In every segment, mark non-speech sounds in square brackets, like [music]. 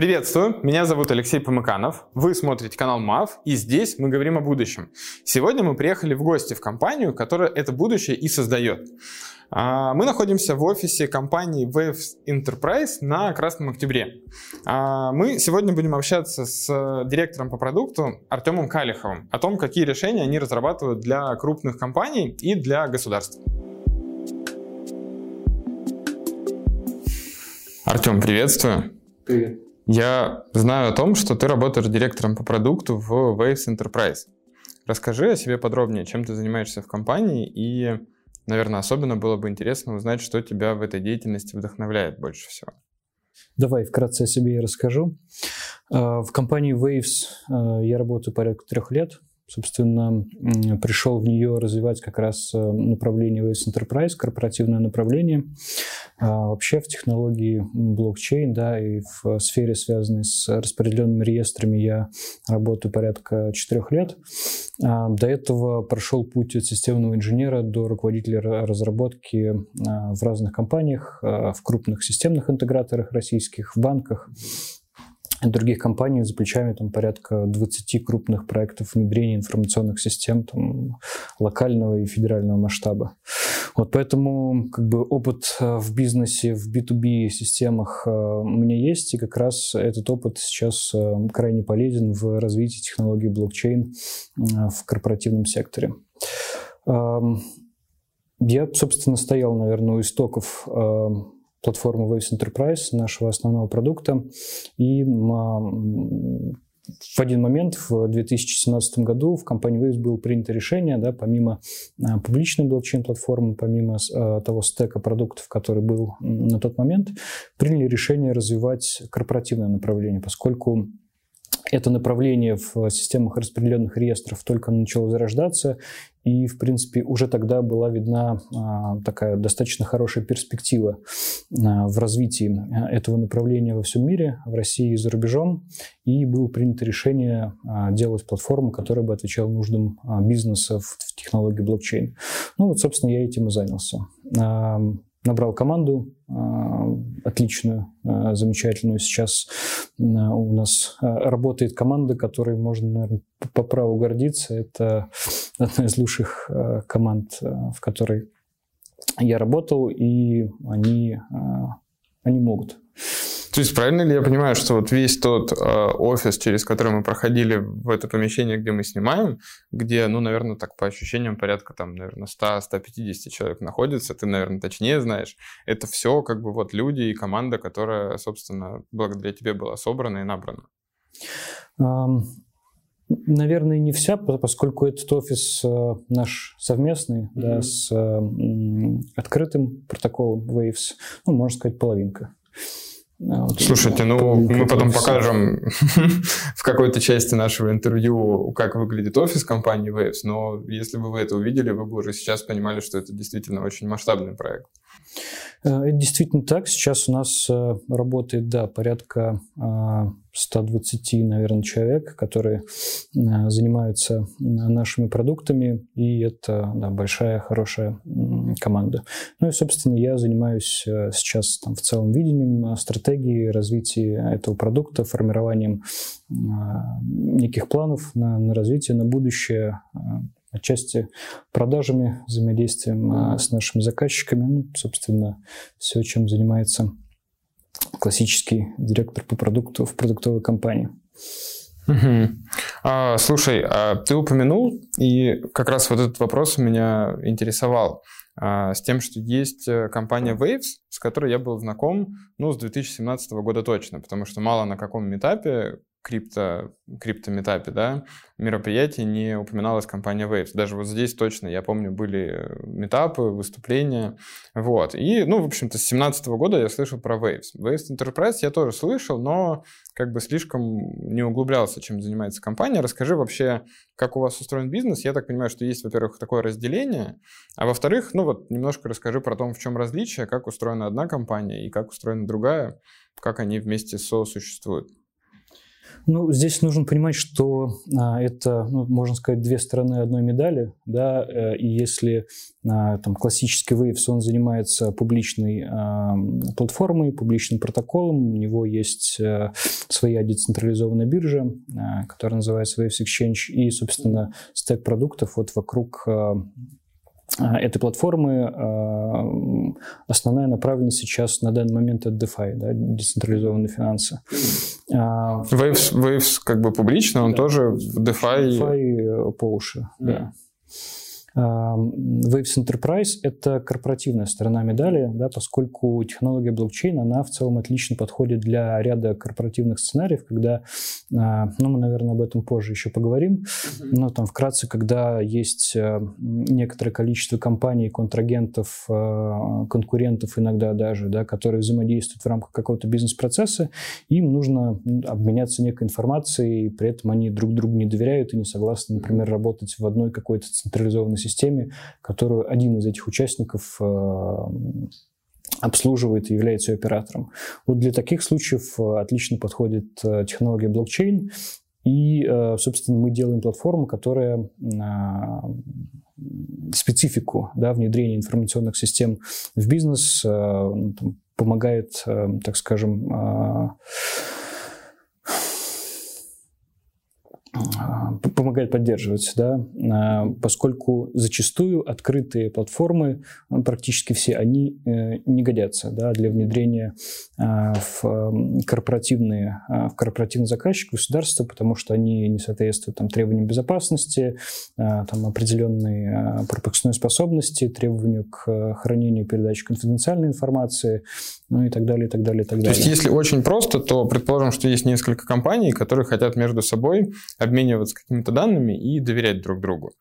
Приветствую, меня зовут Алексей Помыканов, вы смотрите канал МАВ, и здесь мы говорим о будущем. Сегодня мы приехали в гости в компанию, которая это будущее и создает. А, мы находимся в офисе компании Waves Enterprise на Красном Октябре. А, мы сегодня будем общаться с директором по продукту Артемом Калиховым о том, какие решения они разрабатывают для крупных компаний и для государств. Артем, приветствую. Привет. Я знаю о том, что ты работаешь директором по продукту в Waves Enterprise. Расскажи о себе подробнее, чем ты занимаешься в компании, и, наверное, особенно было бы интересно узнать, что тебя в этой деятельности вдохновляет больше всего. Давай вкратце о себе я расскажу. А, в компании Waves а, я работаю порядка трех лет собственно, пришел в нее развивать как раз э, направление Waves Enterprise, корпоративное направление. А вообще в технологии блокчейн, да, и в сфере, связанной с распределенными реестрами, я работаю порядка четырех лет. А до этого прошел путь от системного инженера до руководителя разработки а, в разных компаниях, в крупных системных интеграторах российских, в банках, других компаний за плечами там, порядка 20 крупных проектов внедрения информационных систем там, локального и федерального масштаба. Вот поэтому как бы, опыт э, в бизнесе, в B2B системах э, у меня есть, и как раз этот опыт сейчас э, крайне полезен в развитии технологий блокчейн в корпоративном секторе. Эм, я, собственно, стоял, наверное, у истоков платформы Waves Enterprise, нашего основного продукта. И в один момент, в 2017 году, в компании Waves было принято решение, да, помимо а, публичной блокчейн-платформы, помимо а, того стека продуктов, который был на тот момент, приняли решение развивать корпоративное направление, поскольку это направление в системах распределенных реестров только начало зарождаться, и, в принципе, уже тогда была видна а, такая достаточно хорошая перспектива а, в развитии этого направления во всем мире, в России и за рубежом, и было принято решение а, делать платформу, которая бы отвечала нуждам а, бизнеса в технологии блокчейн. Ну вот, собственно, я этим и занялся. Набрал команду а, отличную, а, замечательную. Сейчас а, у нас работает команда, которой можно, наверное, по праву гордиться. Это [laughs] одна из лучших команд, в которой я работал, и они, они могут то есть правильно ли я понимаю, что вот весь тот э, офис, через который мы проходили в это помещение, где мы снимаем, где, ну, наверное, так по ощущениям порядка там, наверное, 100-150 человек находится, ты, наверное, точнее знаешь, это все как бы вот люди и команда, которая, собственно, благодаря тебе была собрана и набрана. Um... Наверное, не вся, поскольку этот офис э, наш совместный, mm-hmm. да, с э, открытым протоколом Waves, ну, можно сказать, половинка. Вот Слушайте, ну мы потом покажем [laughs] в какой-то части нашего интервью, как выглядит офис компании Waves, но если бы вы это увидели, вы бы уже сейчас понимали, что это действительно очень масштабный проект. Э, это действительно так. Сейчас у нас э, работает, да, порядка 120, а, наверное, человек, которые э, занимаются нашими продуктами, и это да, большая, хорошая команда. Ну и, собственно, я занимаюсь сейчас там, в целом видением стратегии развития этого продукта, формированием неких планов на, на развитие, на будущее, отчасти продажами, взаимодействием а, с нашими заказчиками, ну, собственно, все, чем занимается классический директор по продукту в продуктовой компании. Угу. А, слушай, а ты упомянул, и как раз вот этот вопрос меня интересовал, с тем, что есть э, компания Waves, с которой я был знаком, ну, с 2017 года точно, потому что мало на каком этапе крипто, криптометапе, да, мероприятий не упоминалась компания Waves. Даже вот здесь точно, я помню, были метапы, выступления, вот. И, ну, в общем-то, с 2017 года я слышал про Waves. Waves Enterprise я тоже слышал, но как бы слишком не углублялся, чем занимается компания. Расскажи вообще, как у вас устроен бизнес. Я так понимаю, что есть, во-первых, такое разделение, а во-вторых, ну вот немножко расскажи про то, в чем различие, как устроена одна компания и как устроена другая, как они вместе сосуществуют. Ну, здесь нужно понимать, что а, это, ну, можно сказать, две стороны одной медали, да, э, и если а, там классический Waves, он занимается публичной а, платформой, публичным протоколом, у него есть а, своя децентрализованная биржа, а, которая называется Waves Exchange, и, собственно, стек продуктов вот вокруг а, этой платформы а, основная направленность сейчас на данный момент это DeFi, да, децентрализованные финансы. А, Waves, Waves как бы публично, он да. тоже в DeFi... DeFi по уши, mm. да. Waves Enterprise — это корпоративная сторона медали, да, поскольку технология блокчейна, она в целом отлично подходит для ряда корпоративных сценариев, когда, а, ну, мы, наверное, об этом позже еще поговорим, но там вкратце, когда есть э, некоторое количество компаний, контрагентов, э, конкурентов иногда даже, да, которые взаимодействуют в рамках какого-то бизнес-процесса, им нужно обменяться некой информацией, при этом они друг другу не доверяют и не согласны, например, работать в одной какой-то централизованной системе, которую один из этих участников э, обслуживает и является ее оператором. Вот для таких случаев э, отлично подходит э, технология блокчейн, и, собственно, мы делаем платформу, которая специфику да, внедрения информационных систем в бизнес помогает, так скажем, а, помогает поддерживать, да, а, поскольку зачастую открытые платформы, а, практически все, они э, не годятся да, для внедрения в корпоративные, в корпоративный заказчик государства, потому что они не соответствуют там, требованиям безопасности, там, определенной пропускной способности, требованию к хранению передаче конфиденциальной информации, ну и так далее, и так далее, и так далее. То есть, если очень просто, то предположим, что есть несколько компаний, которые хотят между собой обмениваться какими-то данными и доверять друг другу.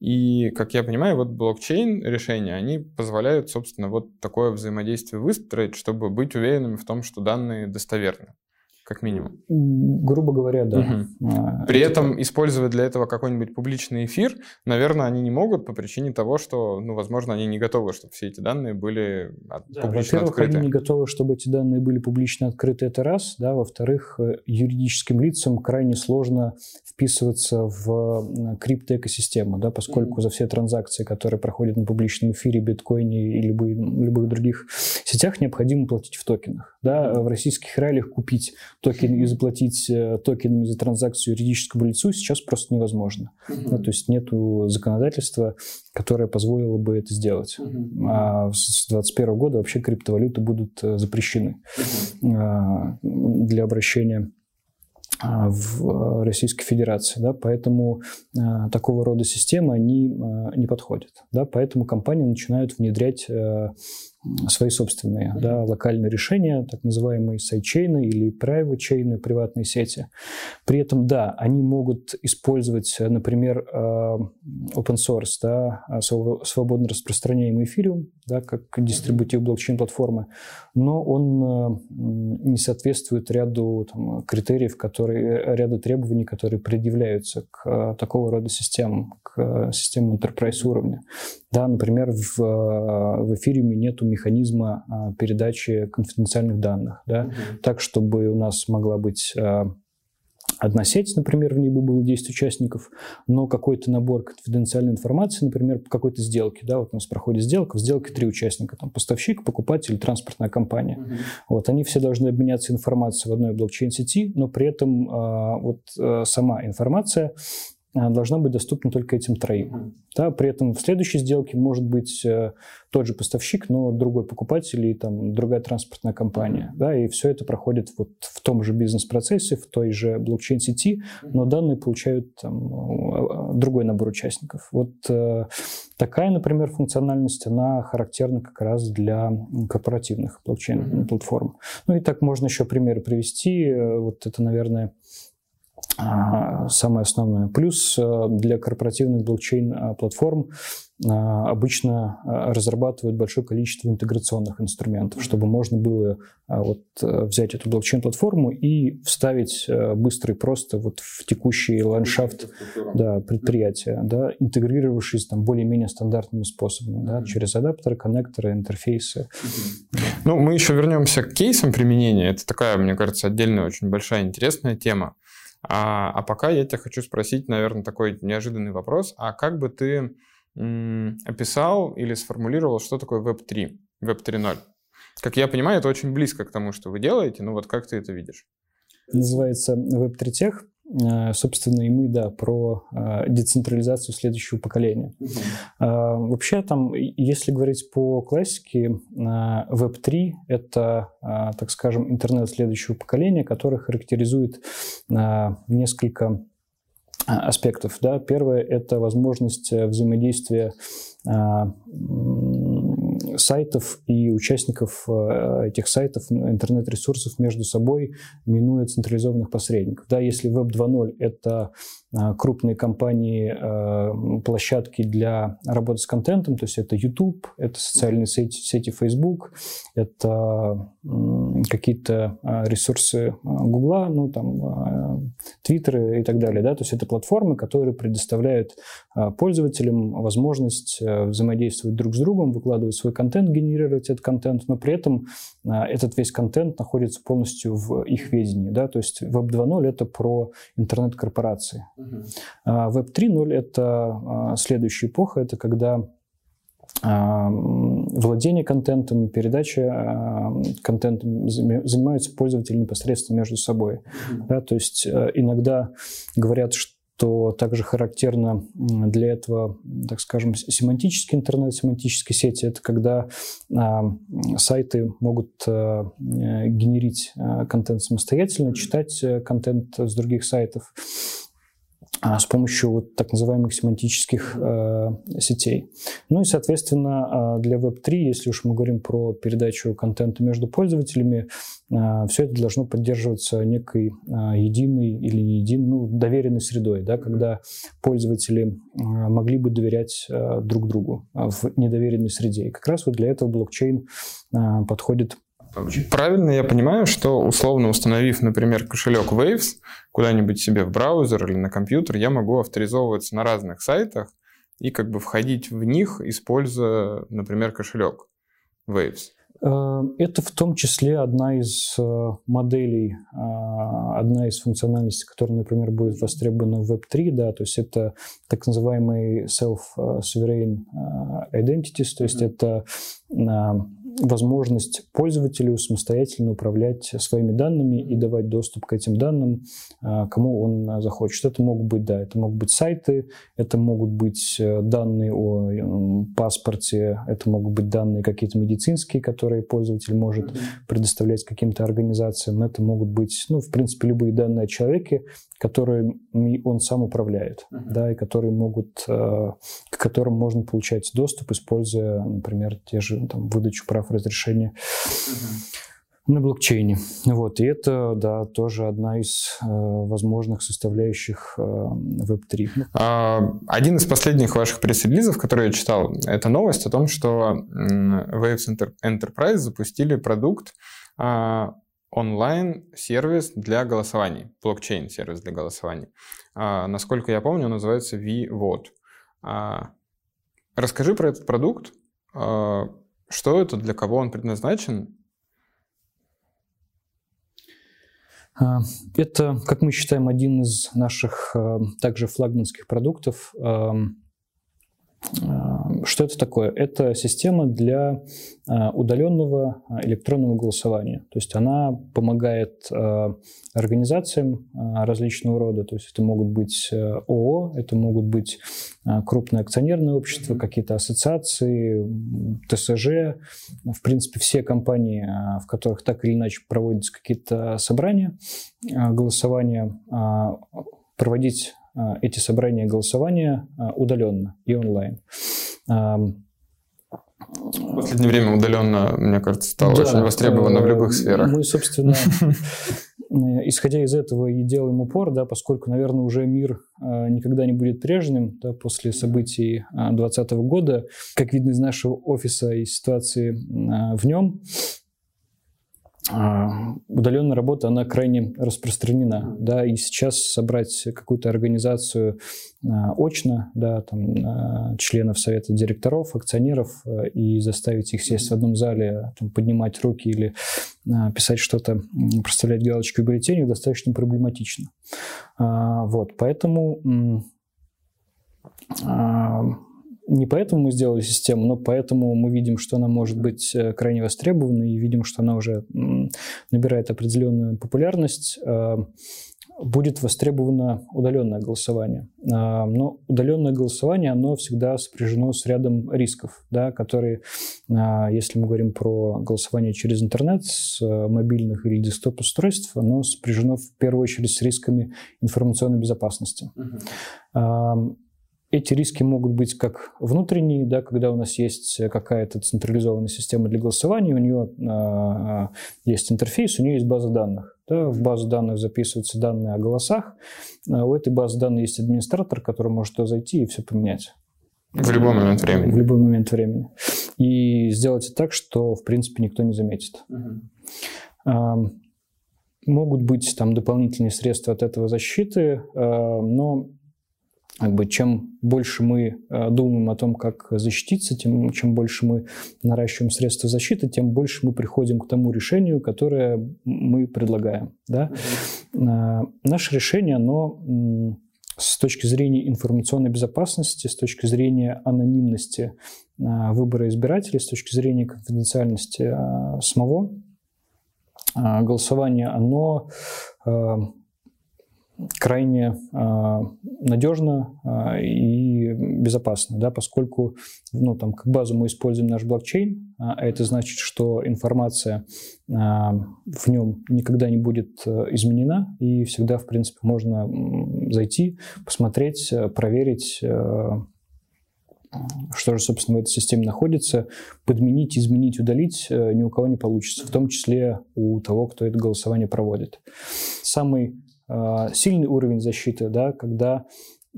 И, как я понимаю, вот блокчейн решения, они позволяют, собственно, вот такое взаимодействие выстроить, чтобы быть уверенными в том, что данные достоверны как минимум. Грубо говоря, да. Угу. При это этом использовать для этого какой-нибудь публичный эфир, наверное, они не могут по причине того, что, ну, возможно, они не готовы, чтобы все эти данные были да, публично во-первых, открыты. они не готовы, чтобы эти данные были публично открыты, это раз, да. Во-вторых, э, юридическим лицам крайне сложно вписываться в криптоэкосистему, да, поскольку mm за все транзакции, которые проходят на публичном эфире, биткоине и любых, любых других сетях, необходимо платить в токенах. Да. В российских реалиях купить токен и заплатить э, токенами за транзакцию юридическому лицу сейчас просто невозможно. Mm-hmm. Ну, то есть нет законодательства, которое позволило бы это сделать. Mm-hmm. А с 2021 года вообще криптовалюты будут э, запрещены mm-hmm. для обращения а, в Российской Федерации, да, поэтому а, такого рода системы они а, не подходят, да, поэтому компании начинают внедрять а, свои собственные да, локальные решения, так называемые сайдчейны или private чейны, приватные сети. При этом, да, они могут использовать, например, э, open source, да, свободно распространяемый эфириум, да, как дистрибутив блокчейн-платформы, но он э, не соответствует ряду там, критериев, которые, ряду требований, которые предъявляются к такого рода системам, к системам enterprise уровня. Да, например, в, в эфириуме нету механизма а, передачи конфиденциальных данных, да, угу. так, чтобы у нас могла быть а, одна сеть, например, в ней бы было 10 участников, но какой-то набор конфиденциальной информации, например, по какой-то сделке, да, вот у нас проходит сделка, в сделке три участника, там поставщик, покупатель, транспортная компания. Uh-huh. Вот, они все должны обменяться информацией в одной блокчейн-сети, но при этом э, вот э, сама информация должна быть доступна только этим троим. Да, при этом в следующей сделке может быть э, тот же поставщик, но другой покупатель и там, другая транспортная компания. Да, и все это проходит вот в том же бизнес-процессе, в той же блокчейн-сети, но данные получают там, э, другой набор участников. Вот э, такая, например, функциональность, она характерна как раз для корпоративных блокчейн-платформ. Ну и так можно еще примеры привести. Вот это, наверное, самое основное. Плюс для корпоративных блокчейн-платформ обычно разрабатывают большое количество интеграционных инструментов, чтобы можно было вот взять эту блокчейн-платформу и вставить быстро и просто вот в текущий ландшафт да, предприятия, да, интегрировавшись там более-менее стандартными способами, да, через адаптеры, коннекторы, интерфейсы. Ну, мы еще вернемся к кейсам применения. Это такая, мне кажется, отдельная очень большая интересная тема. А, а пока я тебя хочу спросить, наверное, такой неожиданный вопрос. А как бы ты м, описал или сформулировал, что такое Web3, Web 3.0? Как я понимаю, это очень близко к тому, что вы делаете. Ну вот как ты это видишь? Называется Web3 Tech. Э, собственно, и мы, да, про э, децентрализацию следующего поколения. Uh-huh. Вообще там, если говорить по классике, Web3 — это, так скажем, интернет следующего поколения, который характеризует несколько аспектов. Да. Первое — это возможность взаимодействия сайтов и участников э, этих сайтов, интернет-ресурсов между собой, минуя централизованных посредников. Да, если Web 2.0 — это а, крупные компании, а, площадки для работы с контентом, то есть это YouTube, это социальные сети, сети Facebook, это какие-то ресурсы Google, ну там Twitter и так далее, да, то есть это платформы, которые предоставляют пользователям возможность взаимодействовать друг с другом, выкладывать свой контент, генерировать этот контент, но при этом этот весь контент находится полностью в их ведении, да, то есть Web 2.0 это про интернет-корпорации, Web 3.0 – это а, следующая эпоха, это когда а, владение контентом, передача контентом занимаются пользователи непосредственно между собой. Mm-hmm. Да, то есть иногда говорят, что также характерно для этого, так скажем, семантический интернет, семантические сети. Это когда сайты могут генерить контент самостоятельно, читать э, контент с других сайтов. А, с помощью вот так называемых семантических э, сетей. Ну и, соответственно, а, для Web3, если уж мы говорим про передачу контента между пользователями, э, все это должно поддерживаться некой э, единой или не единой, ну, доверенной средой, да, когда пользователи э, могли бы доверять э, друг другу в недоверенной среде. И как раз вот для этого блокчейн э, подходит Правильно я понимаю, что условно установив, например, кошелек Waves куда-нибудь себе в браузер или на компьютер, я могу авторизовываться на разных сайтах и как бы входить в них, используя, например, кошелек Waves. Э, это в том числе одна из э, моделей, э, одна из функциональностей, которая, например, будет востребована в Web3, да, то есть это так называемый self-sovereign identities, то есть mm-hmm. это возможность пользователю самостоятельно управлять своими данными и давать доступ к этим данным, а, кому он захочет. Это могут быть, да, это могут быть сайты, это могут быть э, данные о паспорте, это могут быть данные какие-то медицинские, которые пользователь может предоставлять каким-то организациям, это могут быть, ну, в принципе, любые данные о человеке, которыми он сам управляет, uh-huh. да, и которые могут, э, к которым можно получать доступ, используя, например, те же там, выдачу прав разрешения uh-huh. на блокчейне. Вот, и это, да, тоже одна из э, возможных составляющих э, Web3. А, один из последних ваших пресс-релизов, который я читал, это новость о том, что Waves Enterprise запустили продукт, а, онлайн-сервис для голосований, блокчейн-сервис для голосований. А, насколько я помню, он называется VVote. А, расскажи про этот продукт, а, что это, для кого он предназначен. А, это, как мы считаем, один из наших а, также флагманских продуктов. Что это такое? Это система для а, удаленного а, электронного голосования. То есть она помогает организациям различного рода. То есть это могут быть ООО, это могут быть крупные акционерные общества, какие-то ассоциации, ТСЖ. В принципе, все компании, в которых так или иначе проводятся какие-то собрания голосования, проводить эти собрания голосования удаленно и онлайн. В последнее время удаленно, мне кажется, стало да, очень востребовано в любых сферах. Мы, собственно, исходя из этого и делаем упор, да, поскольку, наверное, уже мир никогда не будет прежним да, после событий 2020 года. Как видно из нашего офиса и ситуации в нем, а, удаленная работа, она крайне распространена, да, и сейчас собрать какую-то организацию а, очно, да, там, а, членов совета директоров, акционеров, и заставить их сесть в одном зале, там, поднимать руки или писать что-то, проставлять галочку в бюллетенях достаточно проблематично. Вот, поэтому не поэтому мы сделали систему, но поэтому мы видим, что она может быть э, крайне востребована и видим, что она уже набирает определенную популярность э, будет востребовано удаленное голосование. Э, но удаленное голосование, оно всегда сопряжено с рядом рисков, да, которые, если мы говорим про голосование через интернет, с мобильных или десктоп-устройств, оно сопряжено в первую очередь с рисками информационной безопасности. Uh-huh. Эти риски могут быть как внутренние, да, когда у нас есть какая-то централизованная система для голосования, у нее э, есть интерфейс, у нее есть база данных. Да, в базу данных записываются данные о голосах. А у этой базы данных есть администратор, который может туда зайти и все поменять. В любой момент времени. В любой момент времени. И сделать так, что, в принципе, никто не заметит. Uh-huh. Могут быть там дополнительные средства от этого защиты, но как бы, чем больше мы э, думаем о том, как защититься, тем чем больше мы наращиваем средства защиты, тем больше мы приходим к тому решению, которое мы предлагаем. Да? Mm-hmm. Наше решение, оно с точки зрения информационной безопасности, с точки зрения анонимности а, выбора избирателей, с точки зрения конфиденциальности самого голосования, оно крайне э, надежно э, и безопасно, да, поскольку ну, там, как базу мы используем наш блокчейн, а это значит, что информация э, в нем никогда не будет изменена, и всегда, в принципе, можно зайти, посмотреть, проверить, э, что же, собственно, в этой системе находится, подменить, изменить, удалить ни у кого не получится, в том числе у того, кто это голосование проводит. Самый Э, сильный уровень защиты, да, когда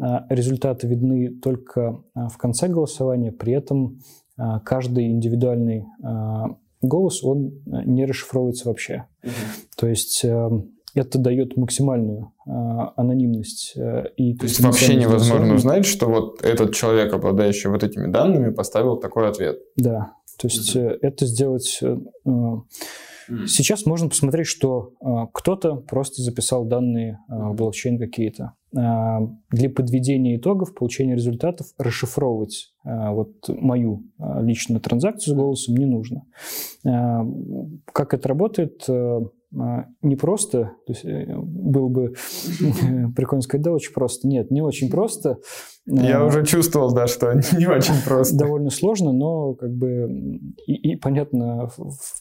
э, результаты видны только э, в конце голосования, при этом каждый индивидуальный голос, он не расшифровывается вообще. Mm-hmm. То есть это дает максимальную анонимность и То есть вообще невозможно узнать, что вот этот человек, обладающий вот этими данными, поставил такой ответ. Да, то есть mm-hmm. это сделать Сейчас можно посмотреть, что э, кто-то просто записал данные э, в блокчейн какие-то. Э, для подведения итогов, получения результатов расшифровывать э, вот мою э, личную транзакцию с голосом не нужно. Э, как это работает? Э, а, не просто, то есть э, было бы [laughs] [laughs] прикольно сказать, да, очень просто. Нет, не очень просто. Я а, уже чувствовал, да, что [laughs] не очень просто. Довольно сложно, но как бы и, и понятно,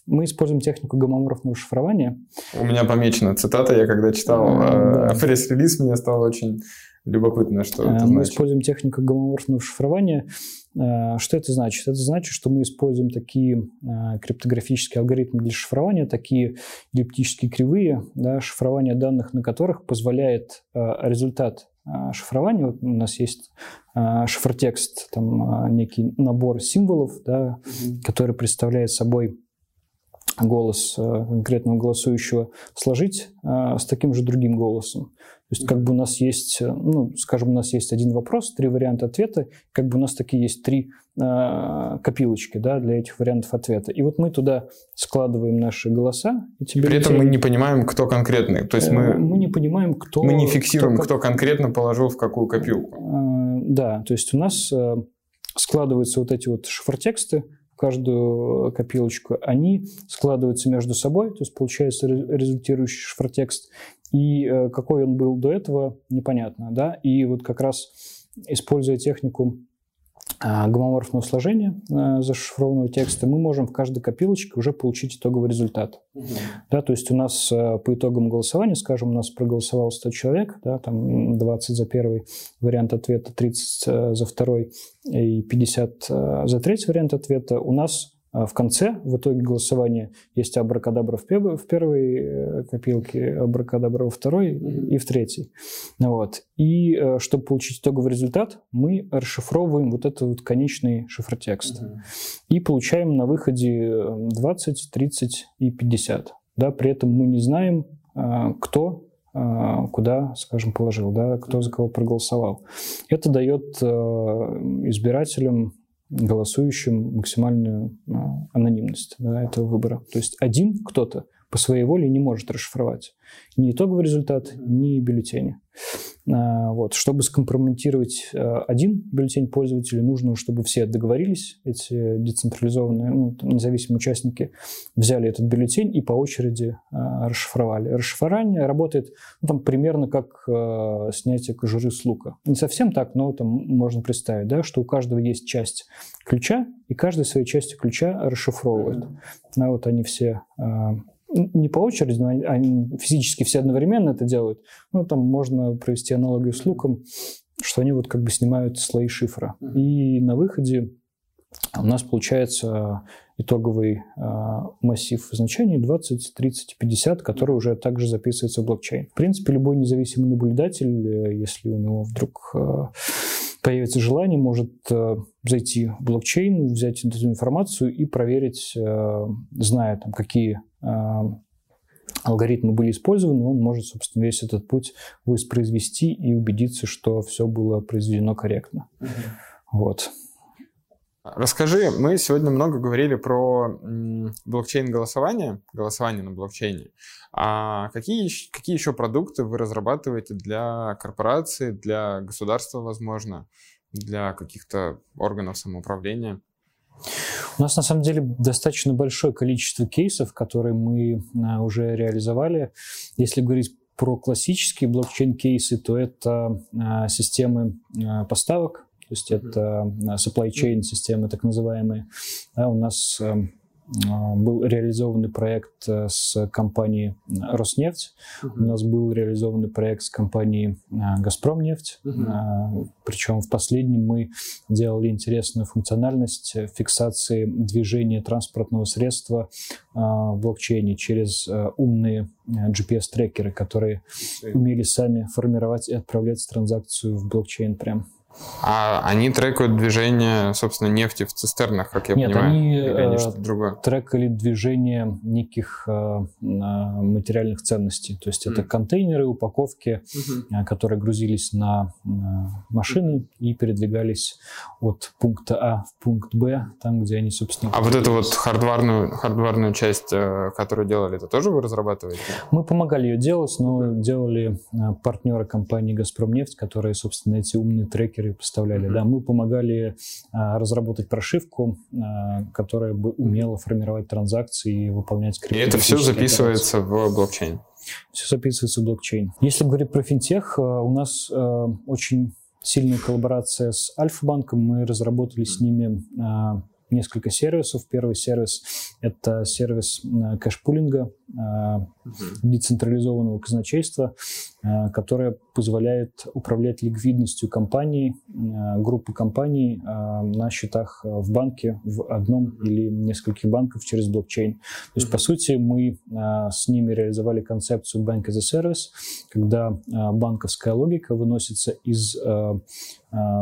мы используем технику гомоморфного шифрования. У меня помечена цитата, я когда читал а, да. пресс-релиз, мне стало очень любопытно, что это Мы значит. используем технику гомоморфного шифрования. Э, что это значит? Это значит, что мы используем такие э, криптографические алгоритмы для шифрования, такие эллиптические кривые, да, шифрование данных на которых позволяет э, результат шифрования. Вот у нас есть шифротекст, там некий набор символов, да, mm-hmm. который представляет собой голос конкретного голосующего, сложить с таким же другим голосом. То есть как бы у нас есть, э, ну, скажем, у нас есть один вопрос, три варианта ответа, как бы у нас такие есть три э, копилочки да, для этих вариантов ответа. И вот мы туда складываем наши голоса. И тебе При этом мы не понимаем, кто конкретный. То есть мы, э, мы не понимаем, кто... Мы не фиксируем, кто, кто конкретно положил в какую копилку. Э, да, то есть у нас э, складываются вот эти вот шифротексты, каждую копилочку, они складываются между собой, то есть получается результирующий шифротекст, и э, какой он был до этого, непонятно, да, и вот как раз используя технику гомоморфного сложения зашифрованного текста, мы можем в каждой копилочке уже получить итоговый результат. Угу. Да, то есть у нас по итогам голосования, скажем, у нас проголосовало 100 человек, да, там 20 за первый вариант ответа, 30 за второй и 50 за третий вариант ответа, у нас а в конце, в итоге голосования, есть абракадабра в, в первой э, копилке, абракадабра во второй и в третьей. Вот. И э, чтобы получить итоговый результат, мы расшифровываем вот этот вот конечный шифротекст. Uh-huh. И получаем на выходе 20, 30 и 50. Да, при этом мы не знаем, э, кто куда, скажем, положил, да, кто за кого проголосовал. Это дает избирателям голосующим максимальную а, анонимность да, этого выбора. То есть один кто-то по своей воле не может расшифровать ни итоговый результат, ни бюллетени. А, вот. Чтобы скомпрометировать а, один бюллетень пользователя, нужно, чтобы все договорились, эти децентрализованные, ну, независимые участники взяли этот бюллетень и по очереди расшифровали. Расшифрование работает ну, там, примерно как снятие кожуры с лука. Не совсем так, но там можно представить, да, что у каждого есть часть ключа, и каждый своей частью ключа расшифровывает. А вот они все не по очереди, но они физически все одновременно это делают. Ну, там можно провести аналогию с луком, что они вот как бы снимают слои шифра. И на выходе у нас получается итоговый э, массив значений 20, 30, 50, который уже также записывается в блокчейн. В принципе, любой независимый наблюдатель, э, если у него вдруг э, появится желание, может э, зайти в блокчейн, взять эту информацию и проверить, э, зная там, какие алгоритмы были использованы, он может, собственно, весь этот путь воспроизвести и убедиться, что все было произведено корректно. Mm-hmm. Вот. Расскажи, мы сегодня много говорили про блокчейн-голосование, голосование на блокчейне. А какие, какие еще продукты вы разрабатываете для корпораций, для государства, возможно, для каких-то органов самоуправления? У нас на самом деле достаточно большое количество кейсов, которые мы а, уже реализовали. Если говорить про классические блокчейн-кейсы, то это а, системы а, поставок, то есть это supply chain системы так называемые. Да, у нас эм, был реализованный проект э, с компанией Роснефть. Uh-huh. У нас был реализованный проект с компанией а, Газпромнефть. Uh-huh. Причем в последнем мы делали интересную функциональность фиксации движения транспортного средства а, в блокчейне через э, умные GPS-трекеры, которые умели сами формировать и отправлять транзакцию в блокчейн прям. А они трекают движение, собственно, нефти в цистернах, как я Нет, понимаю? Они, Или они э, что-то другое? трекали движение неких э, материальных ценностей. То есть mm. это контейнеры, упаковки, mm-hmm. которые грузились на, машины mm-hmm. и передвигались от пункта А в пункт Б, там, где они, собственно... А вот эту вот хардварную, хардварную часть, которую делали, это тоже вы разрабатываете? Мы помогали ее делать, но mm-hmm. делали партнеры компании «Газпромнефть», которые, собственно, эти умные трекеры которые поставляли. Mm-hmm. Да, мы помогали а, разработать прошивку, а, которая бы умела формировать транзакции и выполнять И это все записывается операции. в блокчейн? Все записывается в блокчейн. Если говорить про финтех, а, у нас а, очень сильная коллаборация с Альфа-банком. Мы разработали с ними а, несколько сервисов. Первый сервис – это сервис э, кэшпулинга, uh децентрализованного казначейства, э, которое позволяет управлять ликвидностью компаний, группы компаний на счетах в банке, в одном или нескольких банков через блокчейн. То есть, по сути, мы с ними реализовали концепцию Bank as a Service, когда банковская логика выносится из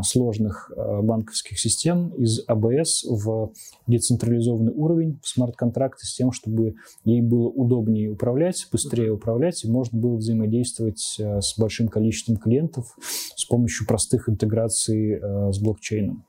сложных банковских систем, из АБС в децентрализованный уровень в смарт-контракты с тем, чтобы ей было удобнее управлять, быстрее управлять, и можно было взаимодействовать э, с большим количеством клиентов с помощью простых интеграций э, с блокчейном.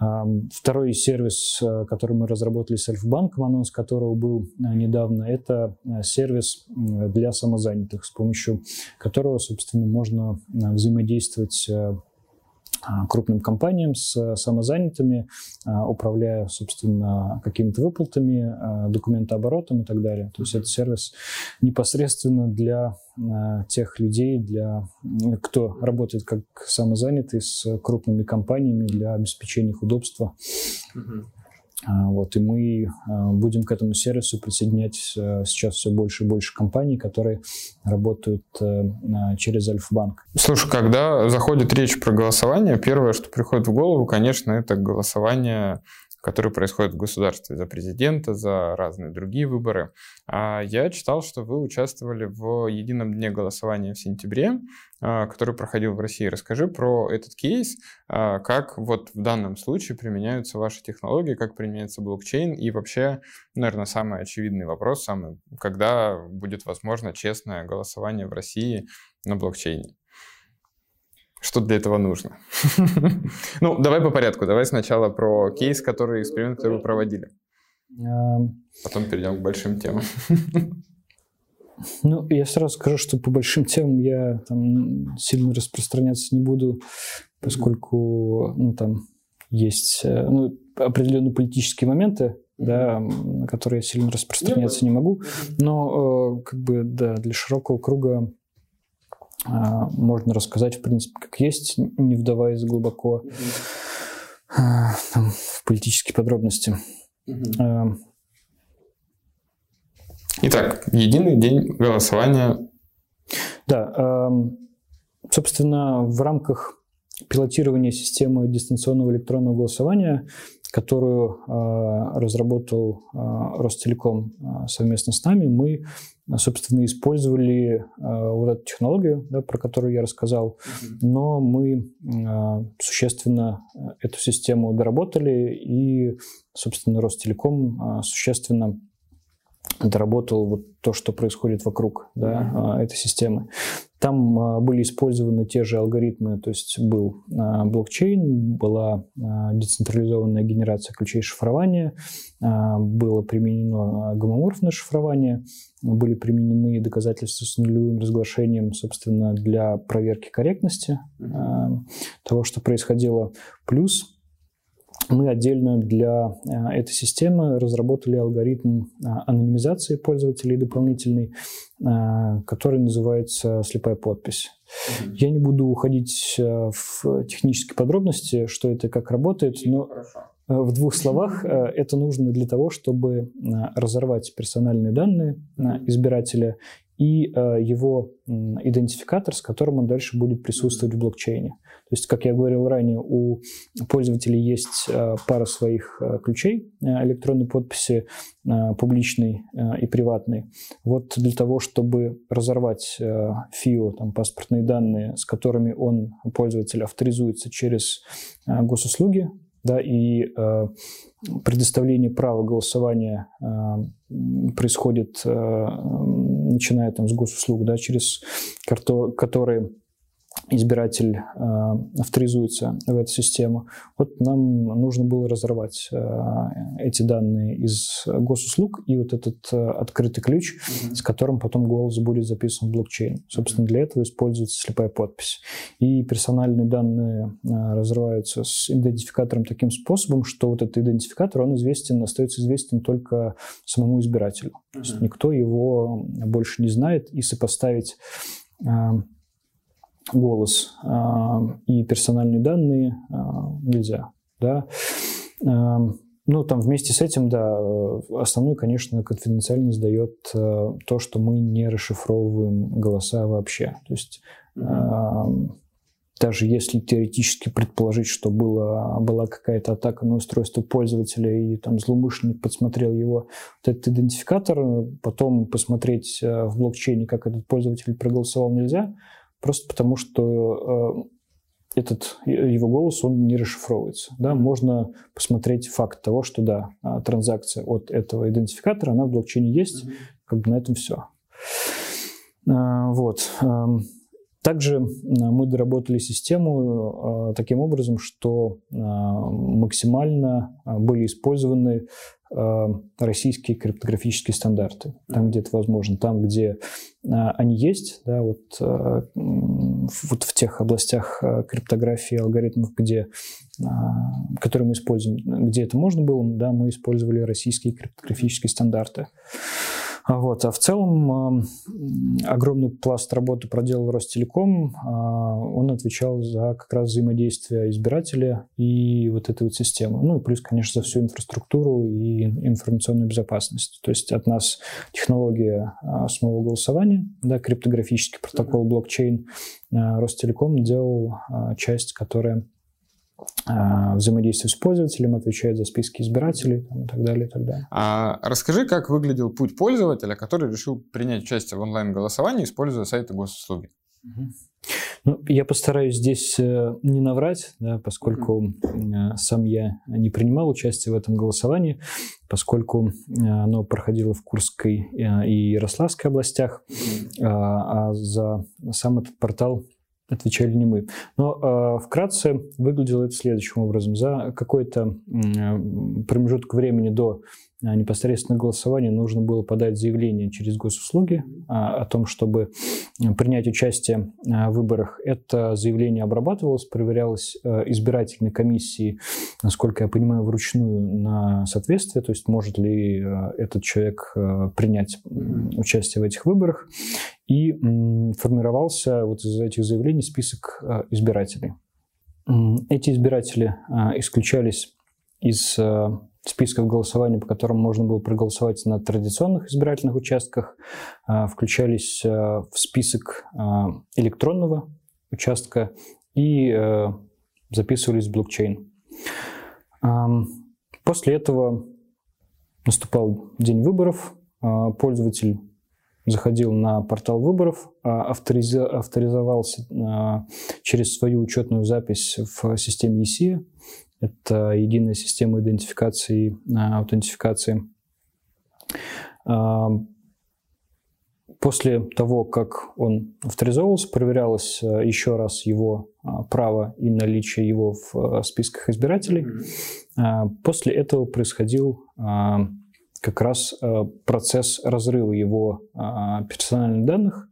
Uh-huh. Второй сервис, э, который мы разработали с Альфа-банком, анонс которого был недавно, это сервис для самозанятых, с помощью которого, собственно, можно взаимодействовать а, крупным компаниям с самозанятыми, управляя, собственно, какими-то выплатами, документооборотом и так далее. То есть это сервис непосредственно для тех людей, для, кто работает как самозанятый с крупными компаниями для обеспечения их удобства. Mm-hmm. Вот, и мы будем к этому сервису присоединять сейчас все больше и больше компаний, которые работают через Альфа-банк. Слушай, когда заходит речь про голосование, первое, что приходит в голову, конечно, это голосование которые происходят в государстве за президента, за разные другие выборы. А я читал, что вы участвовали в едином дне голосования в сентябре, а, который проходил в России. Расскажи про этот кейс, а, как вот в данном случае применяются ваши технологии, как применяется блокчейн и вообще, наверное, самый очевидный вопрос, самый, когда будет возможно честное голосование в России на блокчейне. Что для этого нужно? [laughs] ну, давай по порядку. Давай сначала про кейс, который, эксперимент, который вы проводили. Потом перейдем к большим темам. Ну, я сразу скажу, что по большим темам я там сильно распространяться не буду, поскольку ну, там есть э, ну, определенные политические моменты, да, на которые я сильно распространяться не могу. Но, э, как бы, да, для широкого круга можно рассказать, в принципе, как есть, не вдаваясь глубоко а, там, в политические подробности. А, Итак, единый день голосования. Да, собственно, в рамках пилотирования системы дистанционного электронного голосования которую разработал Ростелеком совместно с нами, мы, собственно, использовали вот эту технологию, да, про которую я рассказал, но мы существенно эту систему доработали, и, собственно, Ростелеком существенно доработал вот то, что происходит вокруг да, этой системы. Там а, были использованы те же алгоритмы, то есть был а, блокчейн, была децентрализованная генерация ключей шифрования, было применено гомоморфное шифрование, были применены доказательства с нулевым разглашением, собственно, для проверки корректности того, что происходило. Плюс мы отдельно для этой системы разработали алгоритм анонимизации пользователей дополнительный, Э, который называется «Слепая подпись». Mm-hmm. Я не буду уходить э, в технические подробности, что это как работает, но Хорошо. Э, в двух словах это нужно для того, чтобы разорвать персональные данные избирателя и его идентификатор, с которым он дальше будет присутствовать в блокчейне. То есть, как я говорил ранее, у пользователей есть э, пара своих э, ключей э, электронной подписи, публичной и приватной. Вот для того, чтобы разорвать ФИО, там, паспортные данные, с которыми он, пользователь, авторизуется через госуслуги, да, и э, предоставление права голосования э, происходит, э, начиная там с госуслуг, да, через которые избиратель э, авторизуется в эту систему. Вот нам нужно было разорвать э, эти данные из госуслуг и вот этот э, открытый ключ, mm-hmm. с которым потом голос будет записан в блокчейн. Собственно, для этого используется слепая подпись. И персональные данные э, разрываются с идентификатором таким способом, что вот этот идентификатор, он известен, остается известен только самому избирателю. Mm-hmm. То есть никто его больше не знает, и сопоставить э, голос а, и персональные данные а, нельзя. Да? Ну, там вместе с этим, да, основную, конечно, конфиденциальность дает то, что мы не расшифровываем голоса вообще. То есть mm-hmm. даже если теоретически предположить, что было, была какая-то атака на устройство пользователя, и там злоумышленник подсмотрел его вот этот идентификатор, потом посмотреть в блокчейне, как этот пользователь проголосовал, нельзя, просто потому что э, этот его голос, он не расшифровывается. Да? Можно посмотреть факт того, что да, а, транзакция от этого идентификатора, она в блокчейне есть, mm-hmm. как бы на этом все. А, вот. Также мы доработали систему таким образом, что максимально были использованы российские криптографические стандарты, там, где это возможно, там, где они есть, да, вот, вот в тех областях криптографии алгоритмов, где, которые мы используем, где это можно было, да, мы использовали российские криптографические стандарты. Вот. А в целом огромный пласт работы проделал Ростелеком. А, он отвечал за как раз взаимодействие избирателя и вот этой вот системы. Ну и плюс, конечно, за всю инфраструктуру и информационную безопасность. То есть от нас технология а, самого голосования, да, криптографический протокол блокчейн. А, Ростелеком делал часть, которая а, взаимодействие с пользователем, отвечает за списки избирателей там, и так далее, и так далее. А расскажи, как выглядел путь пользователя, который решил принять участие в онлайн-голосовании, используя сайты госуслуги? Ну, я постараюсь здесь э, не наврать, да, поскольку mm-hmm. сам я не принимал участие в этом голосовании, поскольку э, оно проходило в Курской и Ярославской областях, mm-hmm. а за сам этот портал отвечали не мы. Но э, вкратце выглядело это следующим образом. За какой-то э, промежуток времени до непосредственно голосования нужно было подать заявление через госуслуги э, о том, чтобы принять участие э, в выборах. Это заявление обрабатывалось, проверялось э, избирательной комиссией, насколько я понимаю, вручную на соответствие, то есть может ли э, этот человек э, принять участие в этих выборах и формировался вот из этих заявлений список а, избирателей. Эти избиратели а, исключались из а, списков голосования, по которым можно было проголосовать на традиционных избирательных участках, включались в список электронного участка и записывались в блокчейн. После этого наступал день выборов, пользователь заходил на портал выборов, а, авторизовался а, через свою учетную запись в системе ESIA. Это единая система идентификации и а, аутентификации. После того, как он авторизовался, проверялось еще раз его право и наличие его в списках избирателей. После этого происходил как раз процесс разрыва его а, персональных данных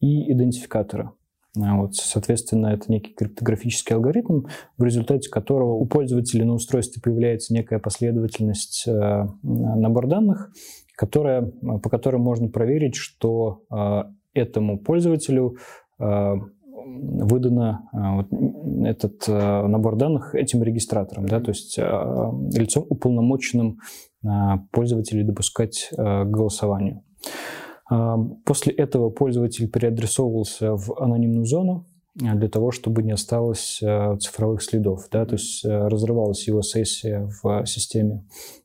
и идентификатора. А вот, соответственно, это некий криптографический алгоритм, в результате которого у пользователя на устройстве появляется некая последовательность э, набор данных, которая, по которой можно проверить, что э, этому пользователю выдано вот этот набор данных этим регистратором, да, то есть лицом уполномоченным пользователей допускать э, к голосованию. После этого пользователь переадресовывался в анонимную зону э, для того, чтобы не осталось э, цифровых следов. Да? То есть разрывалась его сессия в системе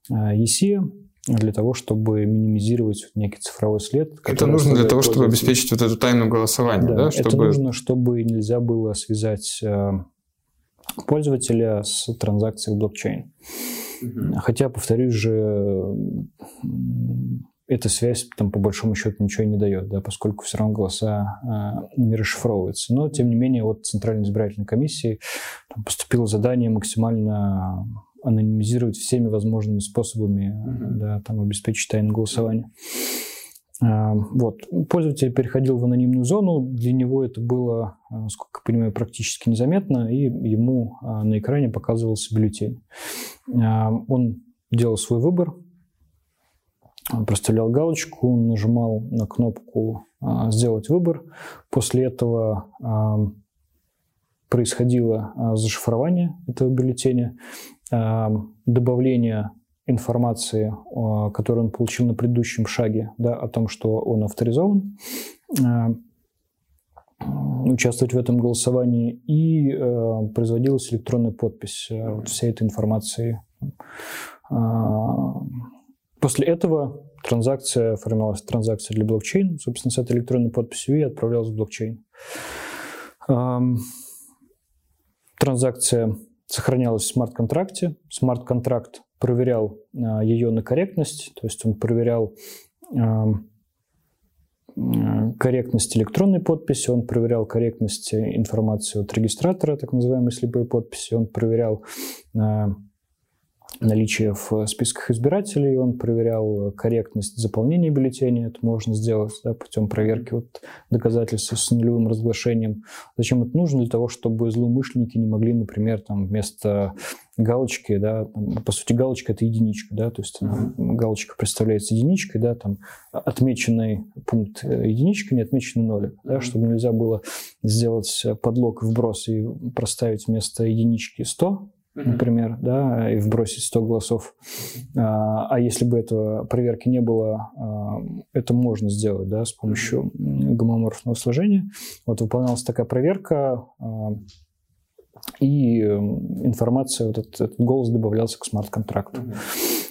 ESIA для того, чтобы минимизировать некий цифровой след. Это нужно для того, чтобы обеспечить вот эту тайну голосования, да? да? Чтобы... Это нужно, чтобы нельзя было связать пользователя с транзакцией в блокчейн. Хотя, повторюсь же, эта связь там по большому счету ничего не дает, да, поскольку все равно голоса э, не расшифровываются. Но, тем не менее, от Центральной избирательной комиссии там, поступило задание максимально анонимизировать всеми возможными способами, mm-hmm. да, там, обеспечить тайное голосование. А, вот. Пользователь переходил в анонимную зону, для него это было, а, насколько я понимаю, практически незаметно, и ему на экране показывался бюллетень. Он делал свой выбор, проставлял галочку, нажимал на кнопку «Сделать выбор». После этого происходило зашифрование этого бюллетеня, добавление информации, которую он получил на предыдущем шаге, да, о том, что он авторизован, участвовать в этом голосовании, и производилась электронная подпись вот всей этой информации. После этого транзакция, формировалась транзакция для блокчейн, собственно, с этой электронной подписью, и отправлялась в блокчейн. Транзакция сохранялась в смарт-контракте. Смарт-контракт проверял а, ее на корректность, то есть он проверял а, корректность электронной подписи, он проверял корректность информации от регистратора, так называемой слепой подписи, он проверял а, наличие в списках избирателей, он проверял корректность заполнения бюллетеня, это можно сделать да, путем проверки вот, доказательств с нулевым разглашением. Зачем это нужно? Для того, чтобы злоумышленники не могли, например, там, вместо галочки, да, там, по сути, галочка это единичка, да, то есть mm-hmm. галочка представляется единичкой, да, там отмеченный пункт единичкой, не отмеченный нолик, да, чтобы нельзя было сделать подлог вброс и проставить вместо единички 100, например, да, и вбросить 100 голосов. А, а если бы этого проверки не было, а, это можно сделать, да, с помощью гомоморфного сложения. Вот выполнялась такая проверка, а, и информация, вот этот, этот голос добавлялся к смарт-контракту.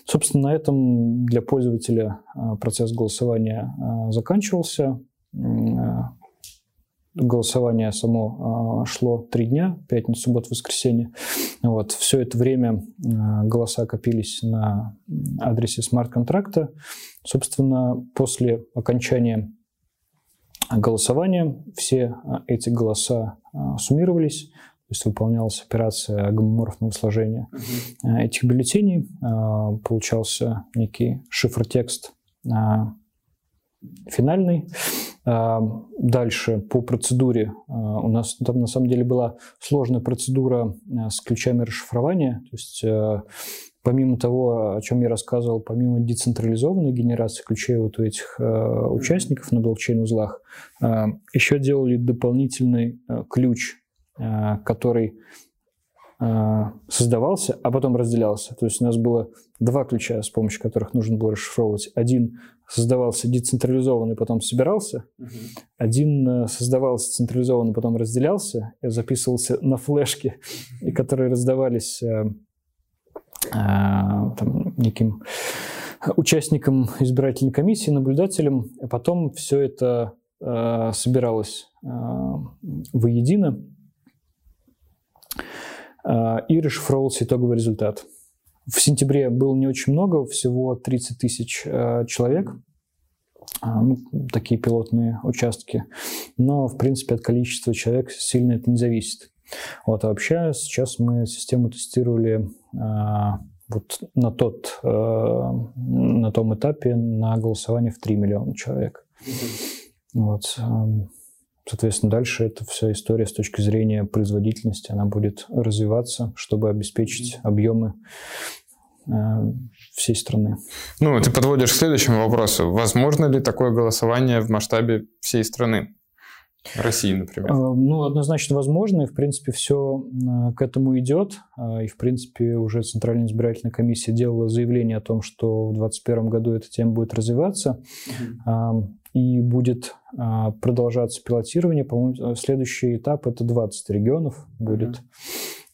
Собственно, на этом для пользователя процесс голосования заканчивался голосование само а, шло три дня, пятницу, субботу, воскресенье. Вот. Все это время а, голоса копились на адресе смарт-контракта. Собственно, после окончания голосования все а, эти голоса суммировались, то есть выполнялась операция гомоморфного сложения этих бюллетеней, получался некий шифр-текст финальный, Дальше по процедуре у нас там на самом деле была сложная процедура э, с ключами расшифрования. То есть помимо того, о чем я рассказывал, помимо децентрализованной генерации ключей вот у этих участников на блокчейн-узлах, еще делали дополнительный ключ, который создавался, а потом разделялся. То есть у нас было два ключа, с помощью которых нужно было расшифровывать. Один создавался децентрализованный, потом собирался. Uh-huh. Один э, создавался централизованный, потом разделялся, и записывался на флешки, и которые раздавались э, э, там, неким участникам избирательной комиссии, наблюдателям, и потом все это э, собиралось э, воедино э, и расшифровывался итоговый результат. В сентябре было не очень много, всего 30 тысяч э, человек, а, ну, такие пилотные участки. Но, в принципе, от количества человек сильно это не зависит. Вот, а вообще сейчас мы систему тестировали а, вот на, тот, а, на том этапе на голосование в 3 миллиона человек. Вот. Соответственно, дальше эта вся история с точки зрения производительности, она будет развиваться, чтобы обеспечить объемы э, всей страны. Ну, ты подводишь к следующему вопросу. Возможно ли такое голосование в масштабе всей страны? России, например? Э, ну, однозначно возможно, и, в принципе, все э, к этому идет. И, в принципе, уже Центральная избирательная комиссия делала заявление о том, что в 2021 году эта тема будет развиваться. Угу и будет а, продолжаться пилотирование. По-моему, следующий этап это 20 регионов будет.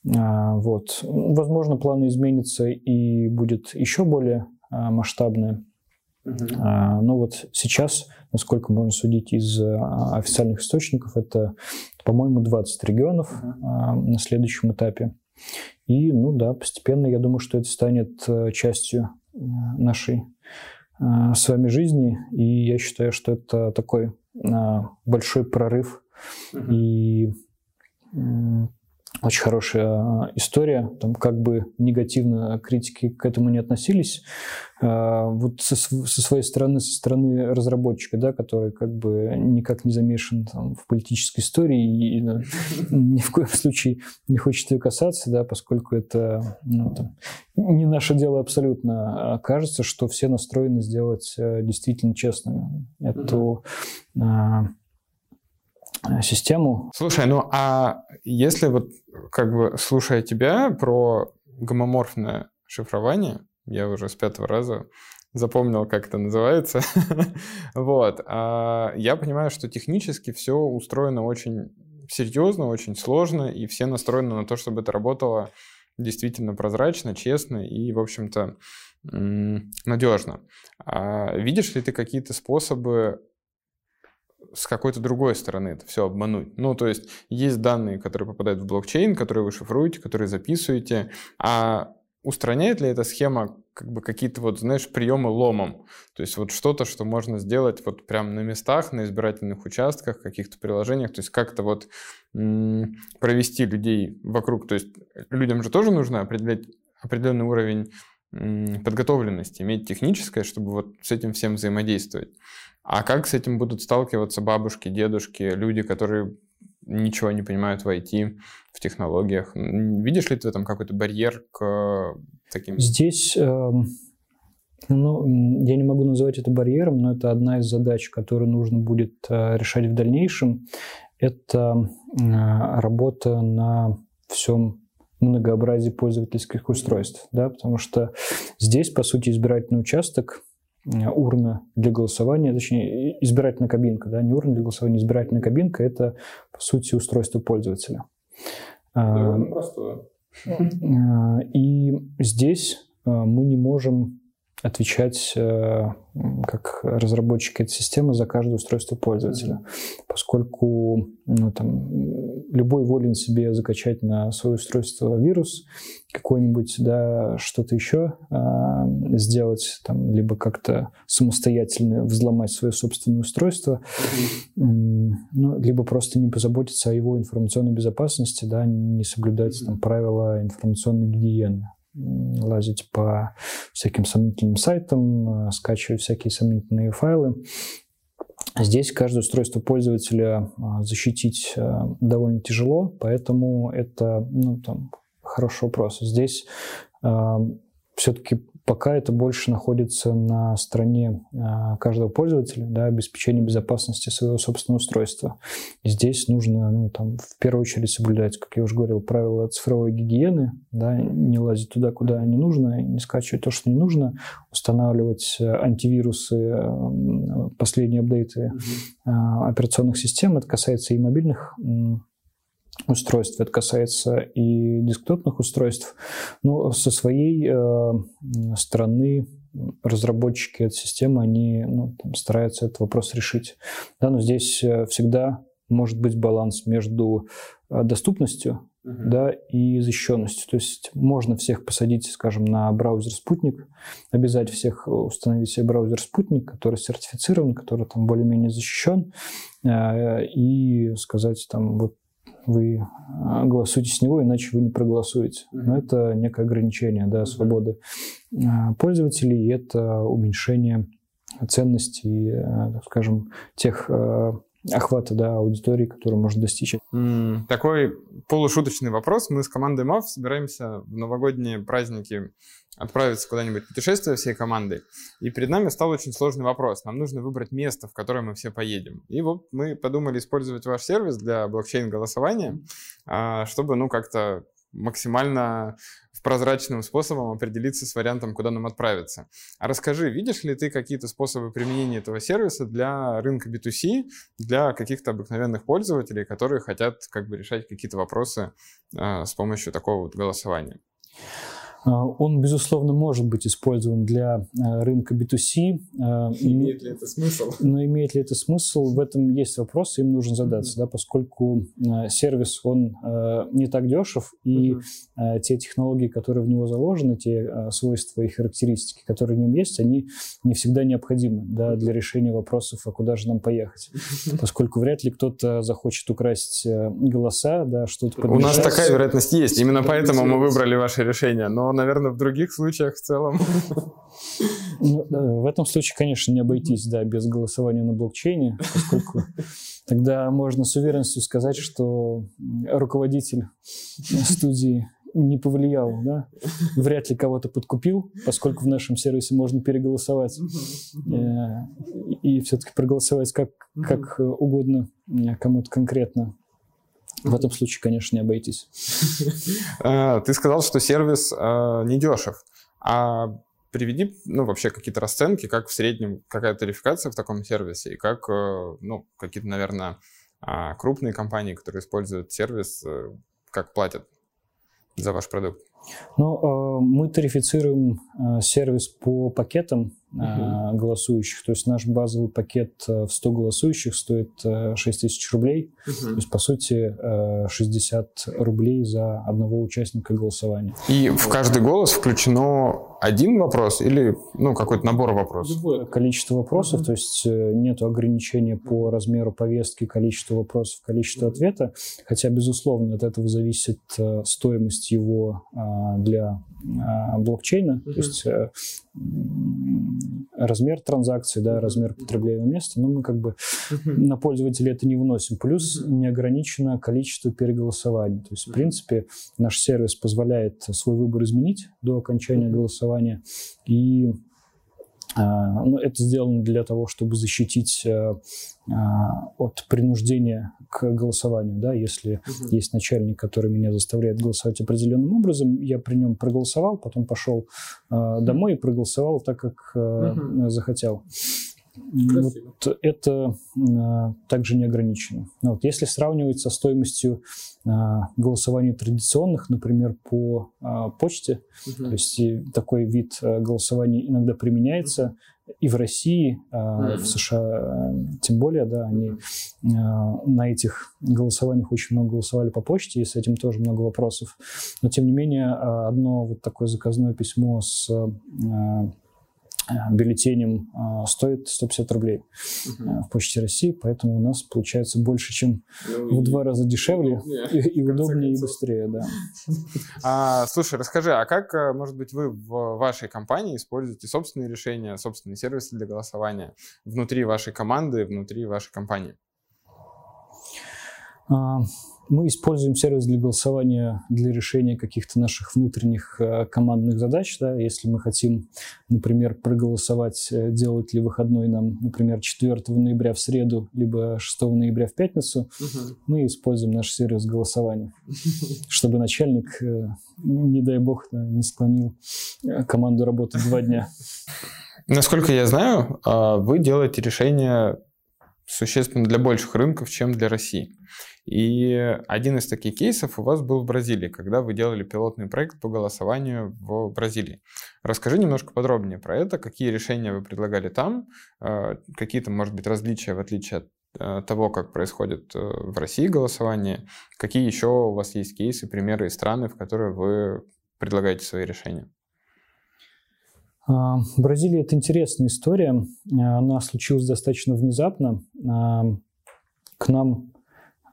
Mm-hmm. Вот. Возможно, планы изменятся и будет еще более а, масштабное. Mm-hmm. Но вот сейчас, насколько можно судить из официальных источников, это, по-моему, 20 регионов mm-hmm. на следующем этапе. И, ну да, постепенно я думаю, что это станет э, частью э, нашей Э, с вами жизни, и я считаю, что это такой э, большой прорыв mm-hmm. и очень хорошая а, история. Там как бы негативно критики к этому не относились. А, вот со, со своей стороны, со стороны разработчика, да, который как бы никак не замешан там, в политической истории и да, ни в коем случае не хочет ее касаться, да, поскольку это ну, там, не наше дело абсолютно. А кажется, что все настроены сделать э, действительно честно эту mm-hmm систему. Слушай, ну а если вот как бы слушая тебя про гомоморфное шифрование, я уже с пятого раза запомнил, как это называется. [laughs] вот. А я понимаю, что технически все устроено очень серьезно, очень сложно, и все настроены на то, чтобы это работало действительно прозрачно, честно и, в общем-то, надежно. А видишь ли ты какие-то способы с какой-то другой стороны это все обмануть. Ну, то есть есть данные, которые попадают в блокчейн, которые вы шифруете, которые записываете, а устраняет ли эта схема как бы какие-то вот, знаешь, приемы ломом? То есть вот что-то, что можно сделать вот прямо на местах, на избирательных участках, каких-то приложениях, то есть как-то вот м- провести людей вокруг. То есть людям же тоже нужно определять определенный уровень подготовленности, иметь техническое, чтобы вот с этим всем взаимодействовать. А как с этим будут сталкиваться бабушки, дедушки, люди, которые ничего не понимают в IT, в технологиях. Видишь ли ты там какой-то барьер к таким? Здесь, э, ну, я не могу называть это барьером, но это одна из задач, которую нужно будет э, решать в дальнейшем. Это э, работа на всем многообразии пользовательских устройств, да, потому что здесь, по сути, избирательный участок Э, урна для голосования, точнее, избирательная кабинка, да, не урна для голосования, избирательная кабинка – это, по сути, устройство пользователя. Да, простое. Э, и здесь э, мы не можем отвечать э, как разработчики этой системы за каждое устройство пользователя, поскольку ну, там, любой волен себе закачать на свое устройство вирус какой-нибудь, да, что-то еще э, сделать, там, либо как-то самостоятельно взломать свое собственное устройство, ну, либо просто не позаботиться о его информационной безопасности, да, не соблюдать там, правила информационной гигиены лазить по всяким сомнительным сайтам, э, скачивать всякие сомнительные файлы. Здесь каждое устройство пользователя э, защитить э, довольно тяжело, поэтому это ну, там, хороший вопрос. Здесь все-таки Пока это больше находится на стороне а, каждого пользователя, да, обеспечение безопасности своего собственного устройства. И здесь нужно ну, там, в первую очередь соблюдать, как я уже говорил, правила цифровой гигиены, да, не лазить туда, куда не нужно, не скачивать то, что не нужно, устанавливать э, антивирусы, э, последние апдейты mm-hmm. операционных систем. Это касается и мобильных устройств, это касается и десктопных устройств. Но со своей э, стороны разработчики этой системы, они ну, там, стараются этот вопрос решить. Да, но здесь э, всегда может быть баланс между э, доступностью uh-huh. да, и защищенностью. То есть можно всех посадить, скажем, на браузер «Спутник», обязать всех установить себе браузер «Спутник», который сертифицирован, который там более-менее защищен, э, и сказать там, вот вы а, голосуете с него, иначе вы не проголосуете. Но это некое ограничение да, свободы а, пользователей, и это уменьшение ценностей, а, скажем, тех охвата да, аудитории, которую можно достичь. Mm, такой полушуточный вопрос. Мы с командой МАВ собираемся в новогодние праздники отправиться куда-нибудь в путешествие всей командой. И перед нами стал очень сложный вопрос. Нам нужно выбрать место, в которое мы все поедем. И вот мы подумали использовать ваш сервис для блокчейн-голосования, а, чтобы, ну, как-то максимально в прозрачным способом определиться с вариантом, куда нам отправиться. А расскажи, видишь ли ты какие-то способы применения этого сервиса для рынка B2C, для каких-то обыкновенных пользователей, которые хотят как бы решать какие-то вопросы э, с помощью такого вот голосования? А, он, безусловно, может быть использован для а, рынка B2C. А, имеет ли это смысл? Но имеет ли это смысл? В этом есть вопрос, им нужно задаться, mm-hmm. да, поскольку сервис, он не так дешев, и mm-hmm. те технологии, которые в него заложены, те свойства и характеристики, которые в нем есть, они не всегда необходимы да, для решения вопросов, а куда же нам поехать. Поскольку вряд ли кто-то захочет украсть голоса, да, что-то У нас такая вероятность есть, именно поэтому мы выбрали ваше решение, но наверное, в других случаях в целом. Ну, в этом случае, конечно, не обойтись, да, без голосования на блокчейне, поскольку тогда можно с уверенностью сказать, что руководитель студии не повлиял, да, вряд ли кого-то подкупил, поскольку в нашем сервисе можно переголосовать э, и все-таки проголосовать как, как угодно кому-то конкретно. В этом случае, конечно, не обойтись. А, [laughs] ты сказал, что сервис а, не дешев. А приведи, ну, вообще какие-то расценки, как в среднем какая тарификация в таком сервисе, и как, э, ну, какие-то, наверное, а, крупные компании, которые используют сервис, э, как платят за ваш продукт? Ну, э, мы тарифицируем сервис по пакетам uh-huh. голосующих. То есть наш базовый пакет в 100 голосующих стоит 6 тысяч рублей. Uh-huh. То есть, по сути, 60 рублей за одного участника голосования. И в каждый голос включено один вопрос или ну, какой-то набор вопросов? Любое количество вопросов, uh-huh. то есть э, нет ограничения по размеру повестки, количеству вопросов, количеству ответа, хотя, безусловно, от этого зависит э, стоимость его для а, блокчейна, uh-huh. то есть размер транзакции, да, размер потребляемого места, но мы как бы на пользователя это не вносим. Плюс неограничено количество переголосований. То есть, в принципе, наш сервис позволяет свой выбор изменить до окончания голосования. И а, ну, это сделано для того, чтобы защитить э, а, от принуждения к голосованию. Да? Если угу. есть начальник, который меня заставляет голосовать определенным образом, я при нем проголосовал, потом пошел э, домой и проголосовал так, как угу. захотел. Вот это а, также не ограничено. Вот, если сравнивать со стоимостью а, голосования традиционных, например, по а, почте, угу. то есть такой вид а, голосования иногда применяется и в России, а, в США тем более, да, они а, на этих голосованиях очень много голосовали по почте, и с этим тоже много вопросов. Но тем не менее, одно вот такое заказное письмо с бюллетенем э, стоит 150 рублей uh в Почте России, поэтому у нас получается больше, чем ну, в два раза дешевле [laughs] и, и удобнее, и быстрее, да. А, слушай, расскажи, а как, может быть, вы в вашей компании используете собственные решения, собственные сервисы для голосования внутри вашей команды, внутри вашей компании? А, мы используем сервис для голосования для решения каких-то наших внутренних э, командных задач. Да? Если мы хотим, например, проголосовать, э, делать ли выходной нам, например, 4 ноября в среду, либо 6 ноября в пятницу, угу. мы используем наш сервис голосования, чтобы начальник, э, не дай бог, не склонил команду работать два дня. Насколько я знаю, а, вы делаете решения существенно для больших рынков, чем для России. И один из таких кейсов у вас был в Бразилии, когда вы делали пилотный проект по голосованию в Бразилии. Расскажи немножко подробнее про это, какие решения вы предлагали там, э, какие-то, может быть, различия в отличие от э, того, как происходит э, в России голосование, какие еще у вас есть кейсы, примеры и страны, в которые вы предлагаете свои решения. А, Бразилия – это интересная история. Она случилась достаточно внезапно. А, к нам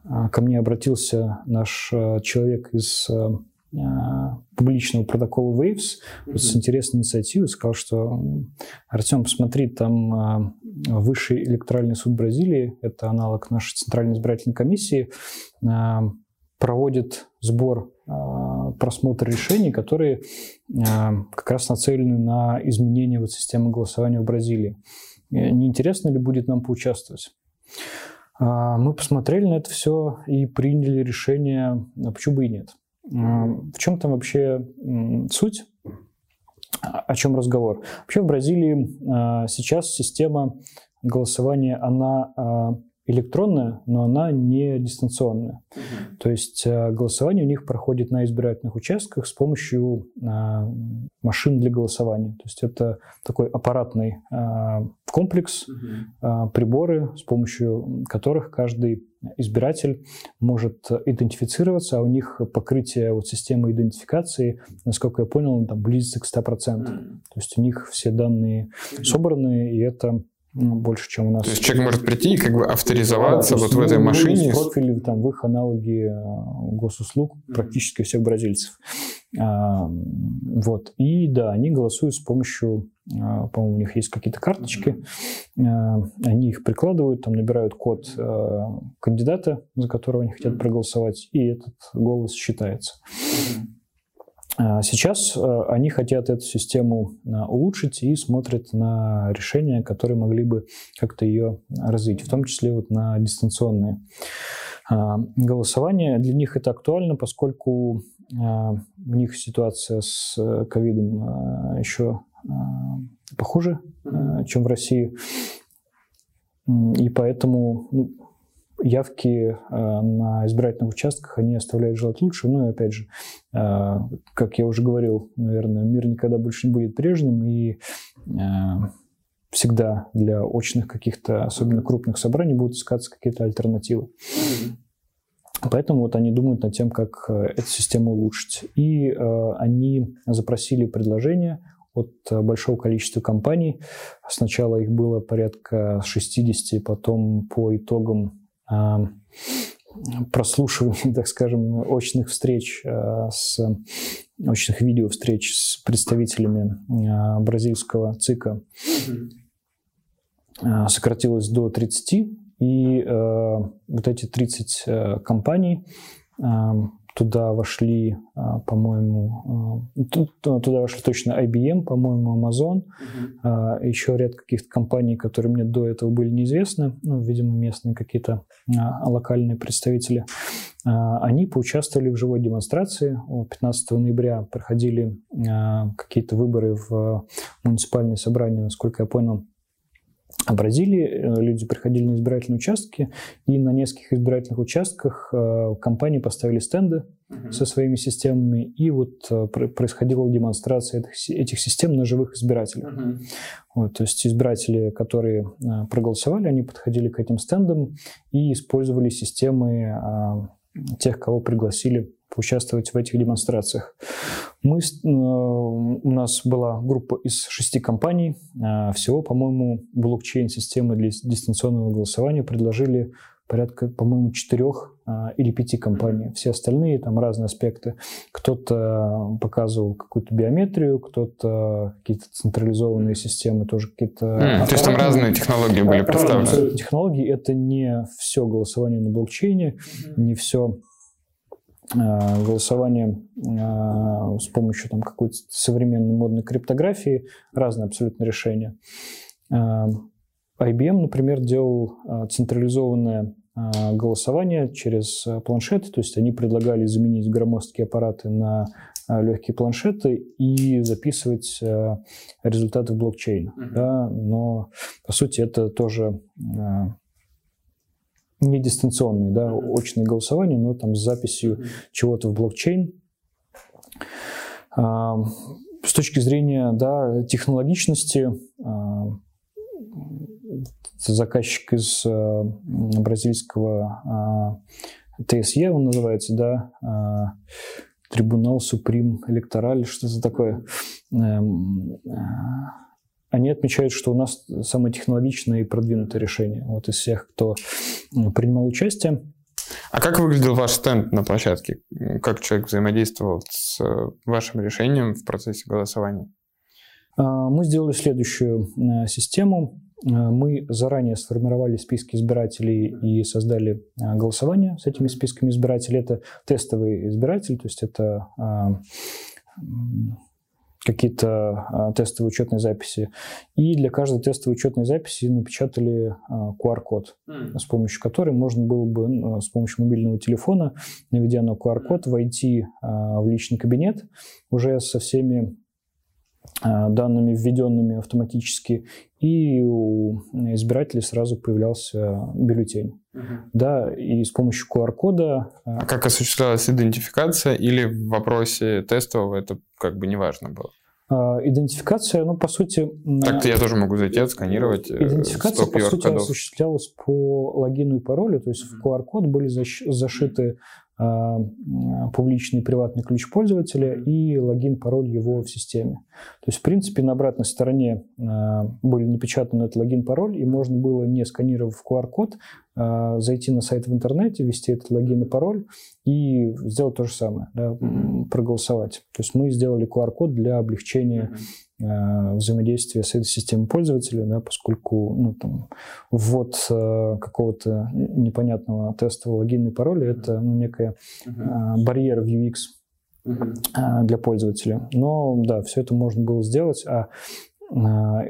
а, ко мне обратился наш человек из публичного протокола Waves mm-hmm. с интересной инициативой, сказал, что Артем, посмотри, там Высший электоральный суд Бразилии, это аналог нашей Центральной избирательной комиссии, проводит сбор просмотр решений, которые как раз нацелены на изменение вот системы голосования в Бразилии. Не интересно ли будет нам поучаствовать? А, мы посмотрели на это все и приняли решение, а почему бы и нет. А, в чем там вообще суть? О чем разговор? Вообще в Бразилии сейчас система голосования, она электронная, но она не дистанционная. Угу. То есть э, голосование у них проходит на избирательных участках с помощью а, машин для голосования. То есть это такой аппаратный а, комплекс, угу. приборы, с помощью которых каждый избиратель может идентифицироваться, а у них покрытие вот системы идентификации, насколько я понял, там близится к 100%. Mm. То есть у них все данные собраны, и это больше, чем у нас. То есть человек может прийти и как бы авторизоваться да, вот в этой машине. профили там в их аналоги э, госуслуг практически всех бразильцев. А, вот. И да, они голосуют с помощью, а, по-моему, у них есть какие-то карточки, а, они их прикладывают, там набирают код кандидата, за которого они хотят проголосовать, и этот голос считается. А, сейчас а, они хотят эту систему а, улучшить и смотрят на решения, которые могли бы как-то ее развить, в том числе вот на дистанционные голосования. Для них это актуально, поскольку у них ситуация с э, ковидом еще похуже, чем в России. И поэтому ну, явки э, на избирательных участках, они оставляют желать лучше. Ну и опять же, э, как я уже говорил, наверное, мир никогда больше не будет прежним, и э, всегда для очных каких-то, особенно крупных собраний, будут искаться какие-то альтернативы. Поэтому вот они думают над тем, как эту систему улучшить. И э, они запросили предложение от большого количества компаний. Сначала их было порядка 60, потом по итогам прослушивания, [laughs] так скажем, очных встреч с очных видео встреч с представителями бразильского ЦИКа. Сократилось до 30, и вот эти 30 компаний Туда вошли, а, по-моему, а, туда вошли точно IBM, по-моему, Amazon, uh-huh. еще ряд каких-то компаний, которые мне до этого были неизвестны, ну, видимо, местные какие-то локальные представители. Они поучаствовали в живой демонстрации. 15 ноября проходили какие-то выборы в муниципальное собрание, насколько я понял, в Бразилии э, люди приходили на избирательные участки, и на нескольких избирательных участках э, компании поставили стенды uh-huh. со своими системами, и вот э, происходила демонстрация этих, этих систем на живых избирателях. Uh-huh. Вот, то есть избиратели, которые проголосовали, они подходили к этим стендам и использовали системы тех, кого пригласили поучаствовать в этих демонстрациях. Мы, э, у нас была группа из шести компаний. Э, всего, по-моему, блокчейн-системы для дистанционного голосования предложили порядка, по-моему, четырех э, или пяти компаний. Все остальные, там разные аспекты. Кто-то показывал какую-то биометрию, кто-то какие-то централизованные системы, тоже какие-то... Mm, то есть там разные технологии были представлены? Технологии — это не все голосование на блокчейне, не все голосование э, с помощью там, какой-то современной модной криптографии, разные абсолютно решения. Э, IBM, например, делал централизованное голосование через планшеты, то есть они предлагали заменить громоздкие аппараты на легкие планшеты и записывать результаты в блокчейн. Mm-hmm. Да, но по сути это тоже не дистанционные, да, очные голосования, но там с записью чего-то в блокчейн. А, с точки зрения да, технологичности, а, заказчик из а, бразильского ТСЕ, он называется, да, Трибунал Суприм Электораль, что-то такое. Эм, они отмечают, что у нас самое технологичное и продвинутое решение вот из всех, кто принимал участие. А как выглядел ваш стенд на площадке? Как человек взаимодействовал с э, вашим решением в процессе голосования? А, мы сделали следующую э, систему. Э, мы заранее сформировали списки избирателей и создали голосование с этими списками избирателей. Это тестовый избиратель, то есть это а, какие-то а, тестовые учетные записи. И для каждой тестовой учетной записи напечатали а, QR-код, mm. с помощью которой можно было бы ну, с помощью мобильного телефона, наведя на QR-код, войти а, в личный кабинет уже со всеми а, данными, введенными автоматически, и у избирателей сразу появлялся бюллетень. Угу. Да, и с помощью QR-кода... А, а как осуществлялась идентификация или в вопросе тестового это как бы не важно было? А, идентификация, ну, по сути... Так-то я тоже могу зайти, отсканировать э, Идентификация, по сути, осуществлялась по логину и паролю, то есть в QR-код были зашиты публичный и приватный ключ пользователя и логин, пароль его в системе. То есть, в принципе, на обратной стороне а, были напечатаны этот логин, пароль, и можно было, не сканировав QR-код, а, зайти на сайт в интернете, ввести этот логин и пароль и сделать то же самое, да, проголосовать. То есть мы сделали QR-код для облегчения Э, взаимодействия с этой системой пользователя, да, поскольку ну, там, ввод э, какого-то непонятного тестового логина и пароля это ну, некая uh-huh. барьер в UX uh-huh. для пользователя. Но да, все это можно было сделать, а,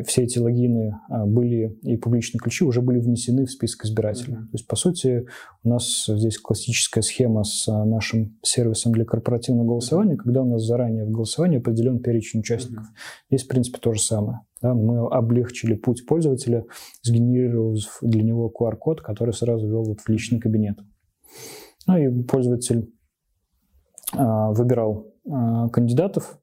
все эти логины а, были и публичные ключи уже были внесены в список избирателей. Mm-hmm. То есть, по сути, у нас здесь классическая схема с а, нашим сервисом для корпоративного голосования, mm-hmm. когда у нас заранее в голосовании определен перечень участников. Mm-hmm. Здесь, в принципе, то же самое. Да, мы облегчили путь пользователя, сгенерировав для него QR-код, который сразу ввел вот в личный кабинет. Ну и пользователь а, выбирал а, кандидатов,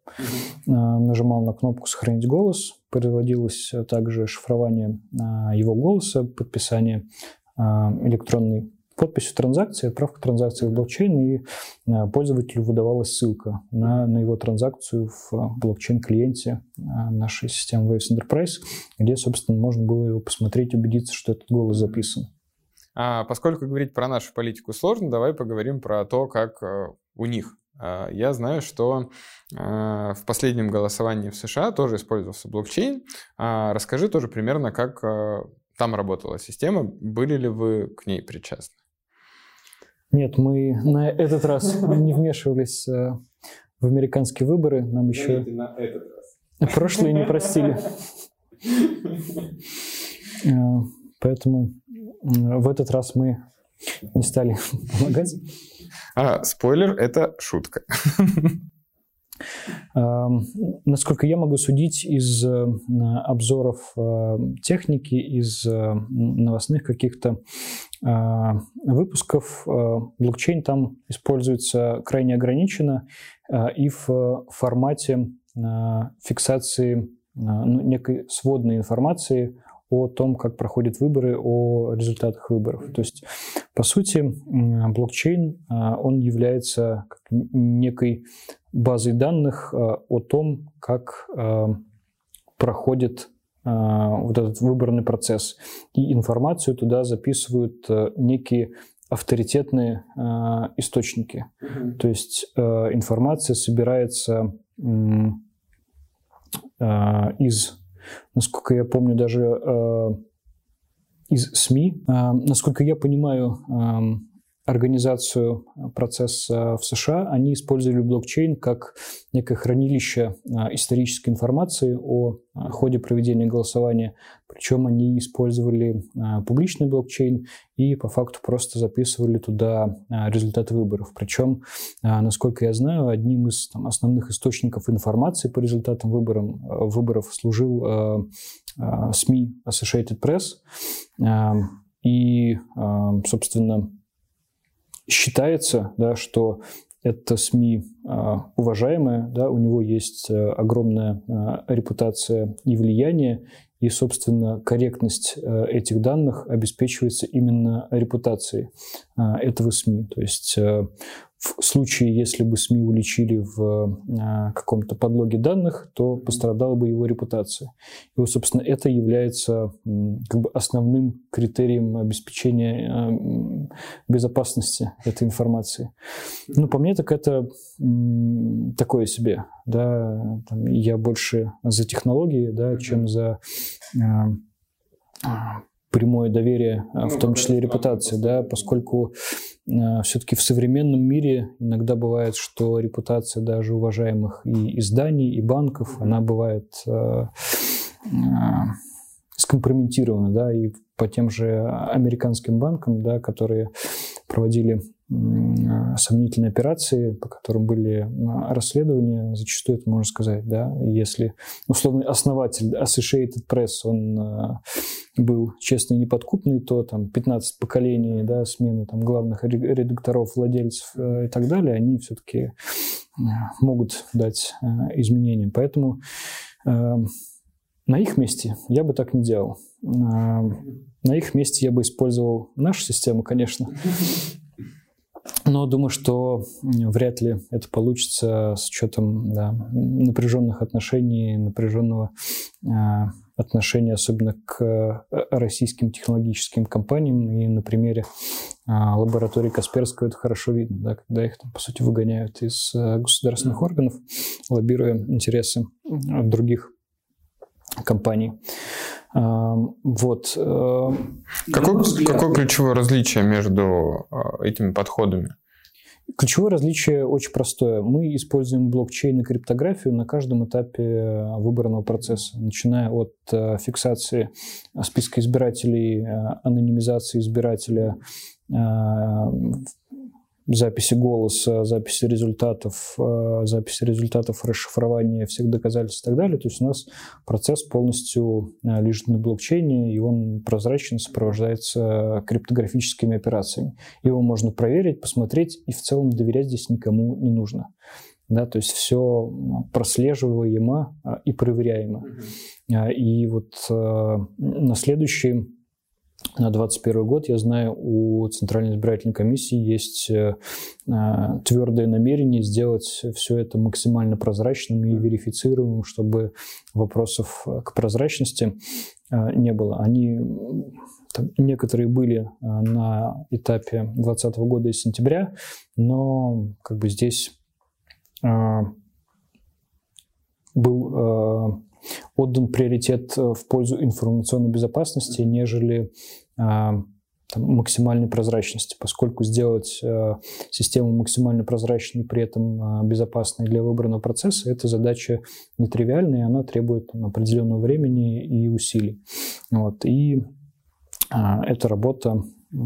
угу. нажимал на кнопку «Сохранить голос», производилось также шифрование его голоса, подписание электронной подписью транзакции, отправка транзакции в блокчейн, и пользователю выдавалась ссылка на, на его транзакцию в блокчейн-клиенте нашей системы Waves Enterprise, где, собственно, можно было его посмотреть, убедиться, что этот голос записан. А, поскольку говорить про нашу политику сложно, давай поговорим про то, как у них. Я знаю, что в последнем голосовании в США тоже использовался блокчейн. Расскажи тоже примерно, как там работала система. Были ли вы к ней причастны? Нет, мы на этот раз не вмешивались э, в американские выборы. Нам еще... на этот раз. Прошлые не простили. [laughs] Э, поэтому в этот раз мы не стали [laughs] помогать. А, спойлер, это шутка. [laughs] Насколько я могу судить из э, обзоров э, техники, из э, новостных каких-то выпусков, блокчейн там используется крайне ограниченно и в формате фиксации ну, некой сводной информации о том, как проходят выборы, о результатах выборов. То есть, по сути, блокчейн, он является некой базой данных э, о том, как э, проходит э, вот этот выборный процесс. И информацию туда записывают некие авторитетные источники. Mm-hmm. То есть информация собирается из, насколько я помню, даже из СМИ. Насколько я понимаю, эм, организацию э, процесса в США, они использовали блокчейн как некое хранилище э, исторической информации о э, ходе проведения голосования. Причем они использовали публичный блокчейн и по факту просто записывали туда результаты выборов. Причем, насколько я знаю, одним из там, основных источников информации по результатам выборов, выборов служил СМИ Associated Press. И, собственно, считается, да, что это СМИ а, уважаемое, да, у него есть а, огромная а, репутация и влияние, и, собственно, корректность а, этих данных обеспечивается именно репутацией а, этого СМИ. То есть а, в случае, если бы СМИ уличили в э, каком-то подлоге данных, то пострадала бы его репутация. И вот, собственно, это является как бы основным критерием обеспечения э, безопасности этой информации. Ну, по мне, так это такое себе. Да? Там, я больше за технологии, да, чем за э, прямое доверие, ну, в том числе и репутации, да, поскольку все-таки в современном мире иногда бывает, что репутация даже уважаемых и изданий, и банков, она бывает э, э, скомпрометирована, да, и по тем же американским банкам, да, которые проводили сомнительные операции, по которым были расследования, зачастую это можно сказать, да, если условный основатель Associated Press, он был честный и неподкупный, то там 15 поколений, да, смены там главных редакторов, владельцев э, и так далее, они все-таки э, могут дать э, изменения. Поэтому на их месте я бы так не делал. На их месте я бы использовал нашу систему, конечно. Но думаю, что вряд ли это получится с учетом да, напряженных отношений, напряженного отношение особенно к э, российским технологическим компаниям. И на примере а, лаборатории Касперского это хорошо видно, да, когда их, там, по сути, выгоняют из э, государственных органов, лоббируя интересы других компаний. А, вот. Э, какое, какое ключевое различие между этими подходами? Ключевое различие очень простое. Мы используем блокчейн и криптографию на каждом этапе выборного процесса, начиная от э, фиксации списка избирателей, э, анонимизации избирателя, записи голоса, записи результатов, э, записи результатов расшифрования всех доказательств и так далее. То есть у нас процесс полностью э, лежит на блокчейне, и он прозрачно сопровождается криптографическими операциями. Его можно проверить, посмотреть, и в целом доверять здесь никому не нужно. Да, то есть все прослеживаемо э, и проверяемо. Mm-hmm. И вот на следующий на 2021 год, я знаю, у Центральной избирательной комиссии есть э, э, твердое намерение сделать все это максимально прозрачным и верифицируемым, чтобы вопросов к прозрачности э, не было. Они там, некоторые были на этапе 2020 года и сентября, но как бы здесь был отдан приоритет в пользу информационной безопасности, нежели там, максимальной прозрачности, поскольку сделать э, систему максимально прозрачной, при этом э, безопасной для выбранного процесса, это задача нетривиальная, и она требует там, определенного времени и усилий. Вот. И э, эта работа э,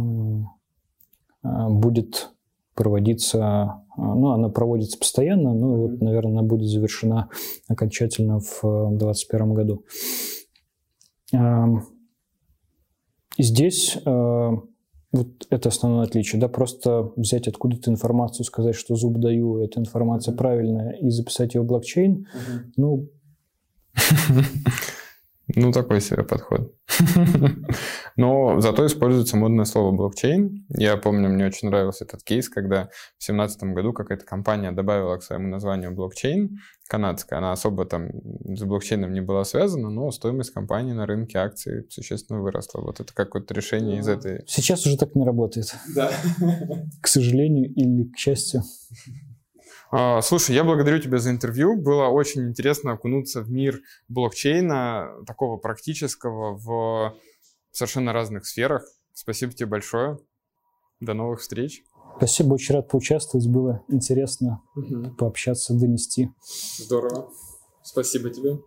будет проводиться, э, ну, она проводится постоянно, но вот, наверное, она будет завершена окончательно в 2021 году. Эм, и здесь э, вот это основное отличие, да, просто взять откуда-то информацию, сказать, что зуб даю, эта информация правильная, и записать ее в блокчейн, uh-huh. ну... [laughs] Ну, такой себе подход. [laughs] Но зато используется модное слово блокчейн. Я помню, мне очень нравился этот кейс, когда в 2017 году какая-то компания добавила к своему названию блокчейн канадская. Она особо там с блокчейном не была связана, но стоимость компании на рынке акций существенно выросла. Вот это какое-то решение из этой... Сейчас уже так не работает. Да. [laughs] К сожалению или к счастью. А, слушай, я благодарю тебя за интервью. Было очень интересно окунуться в мир блокчейна, такого практического, в совершенно разных сферах. Спасибо тебе большое. До новых встреч. Спасибо, очень рад поучаствовать. Было интересно угу. пообщаться, донести. Здорово. Спасибо тебе.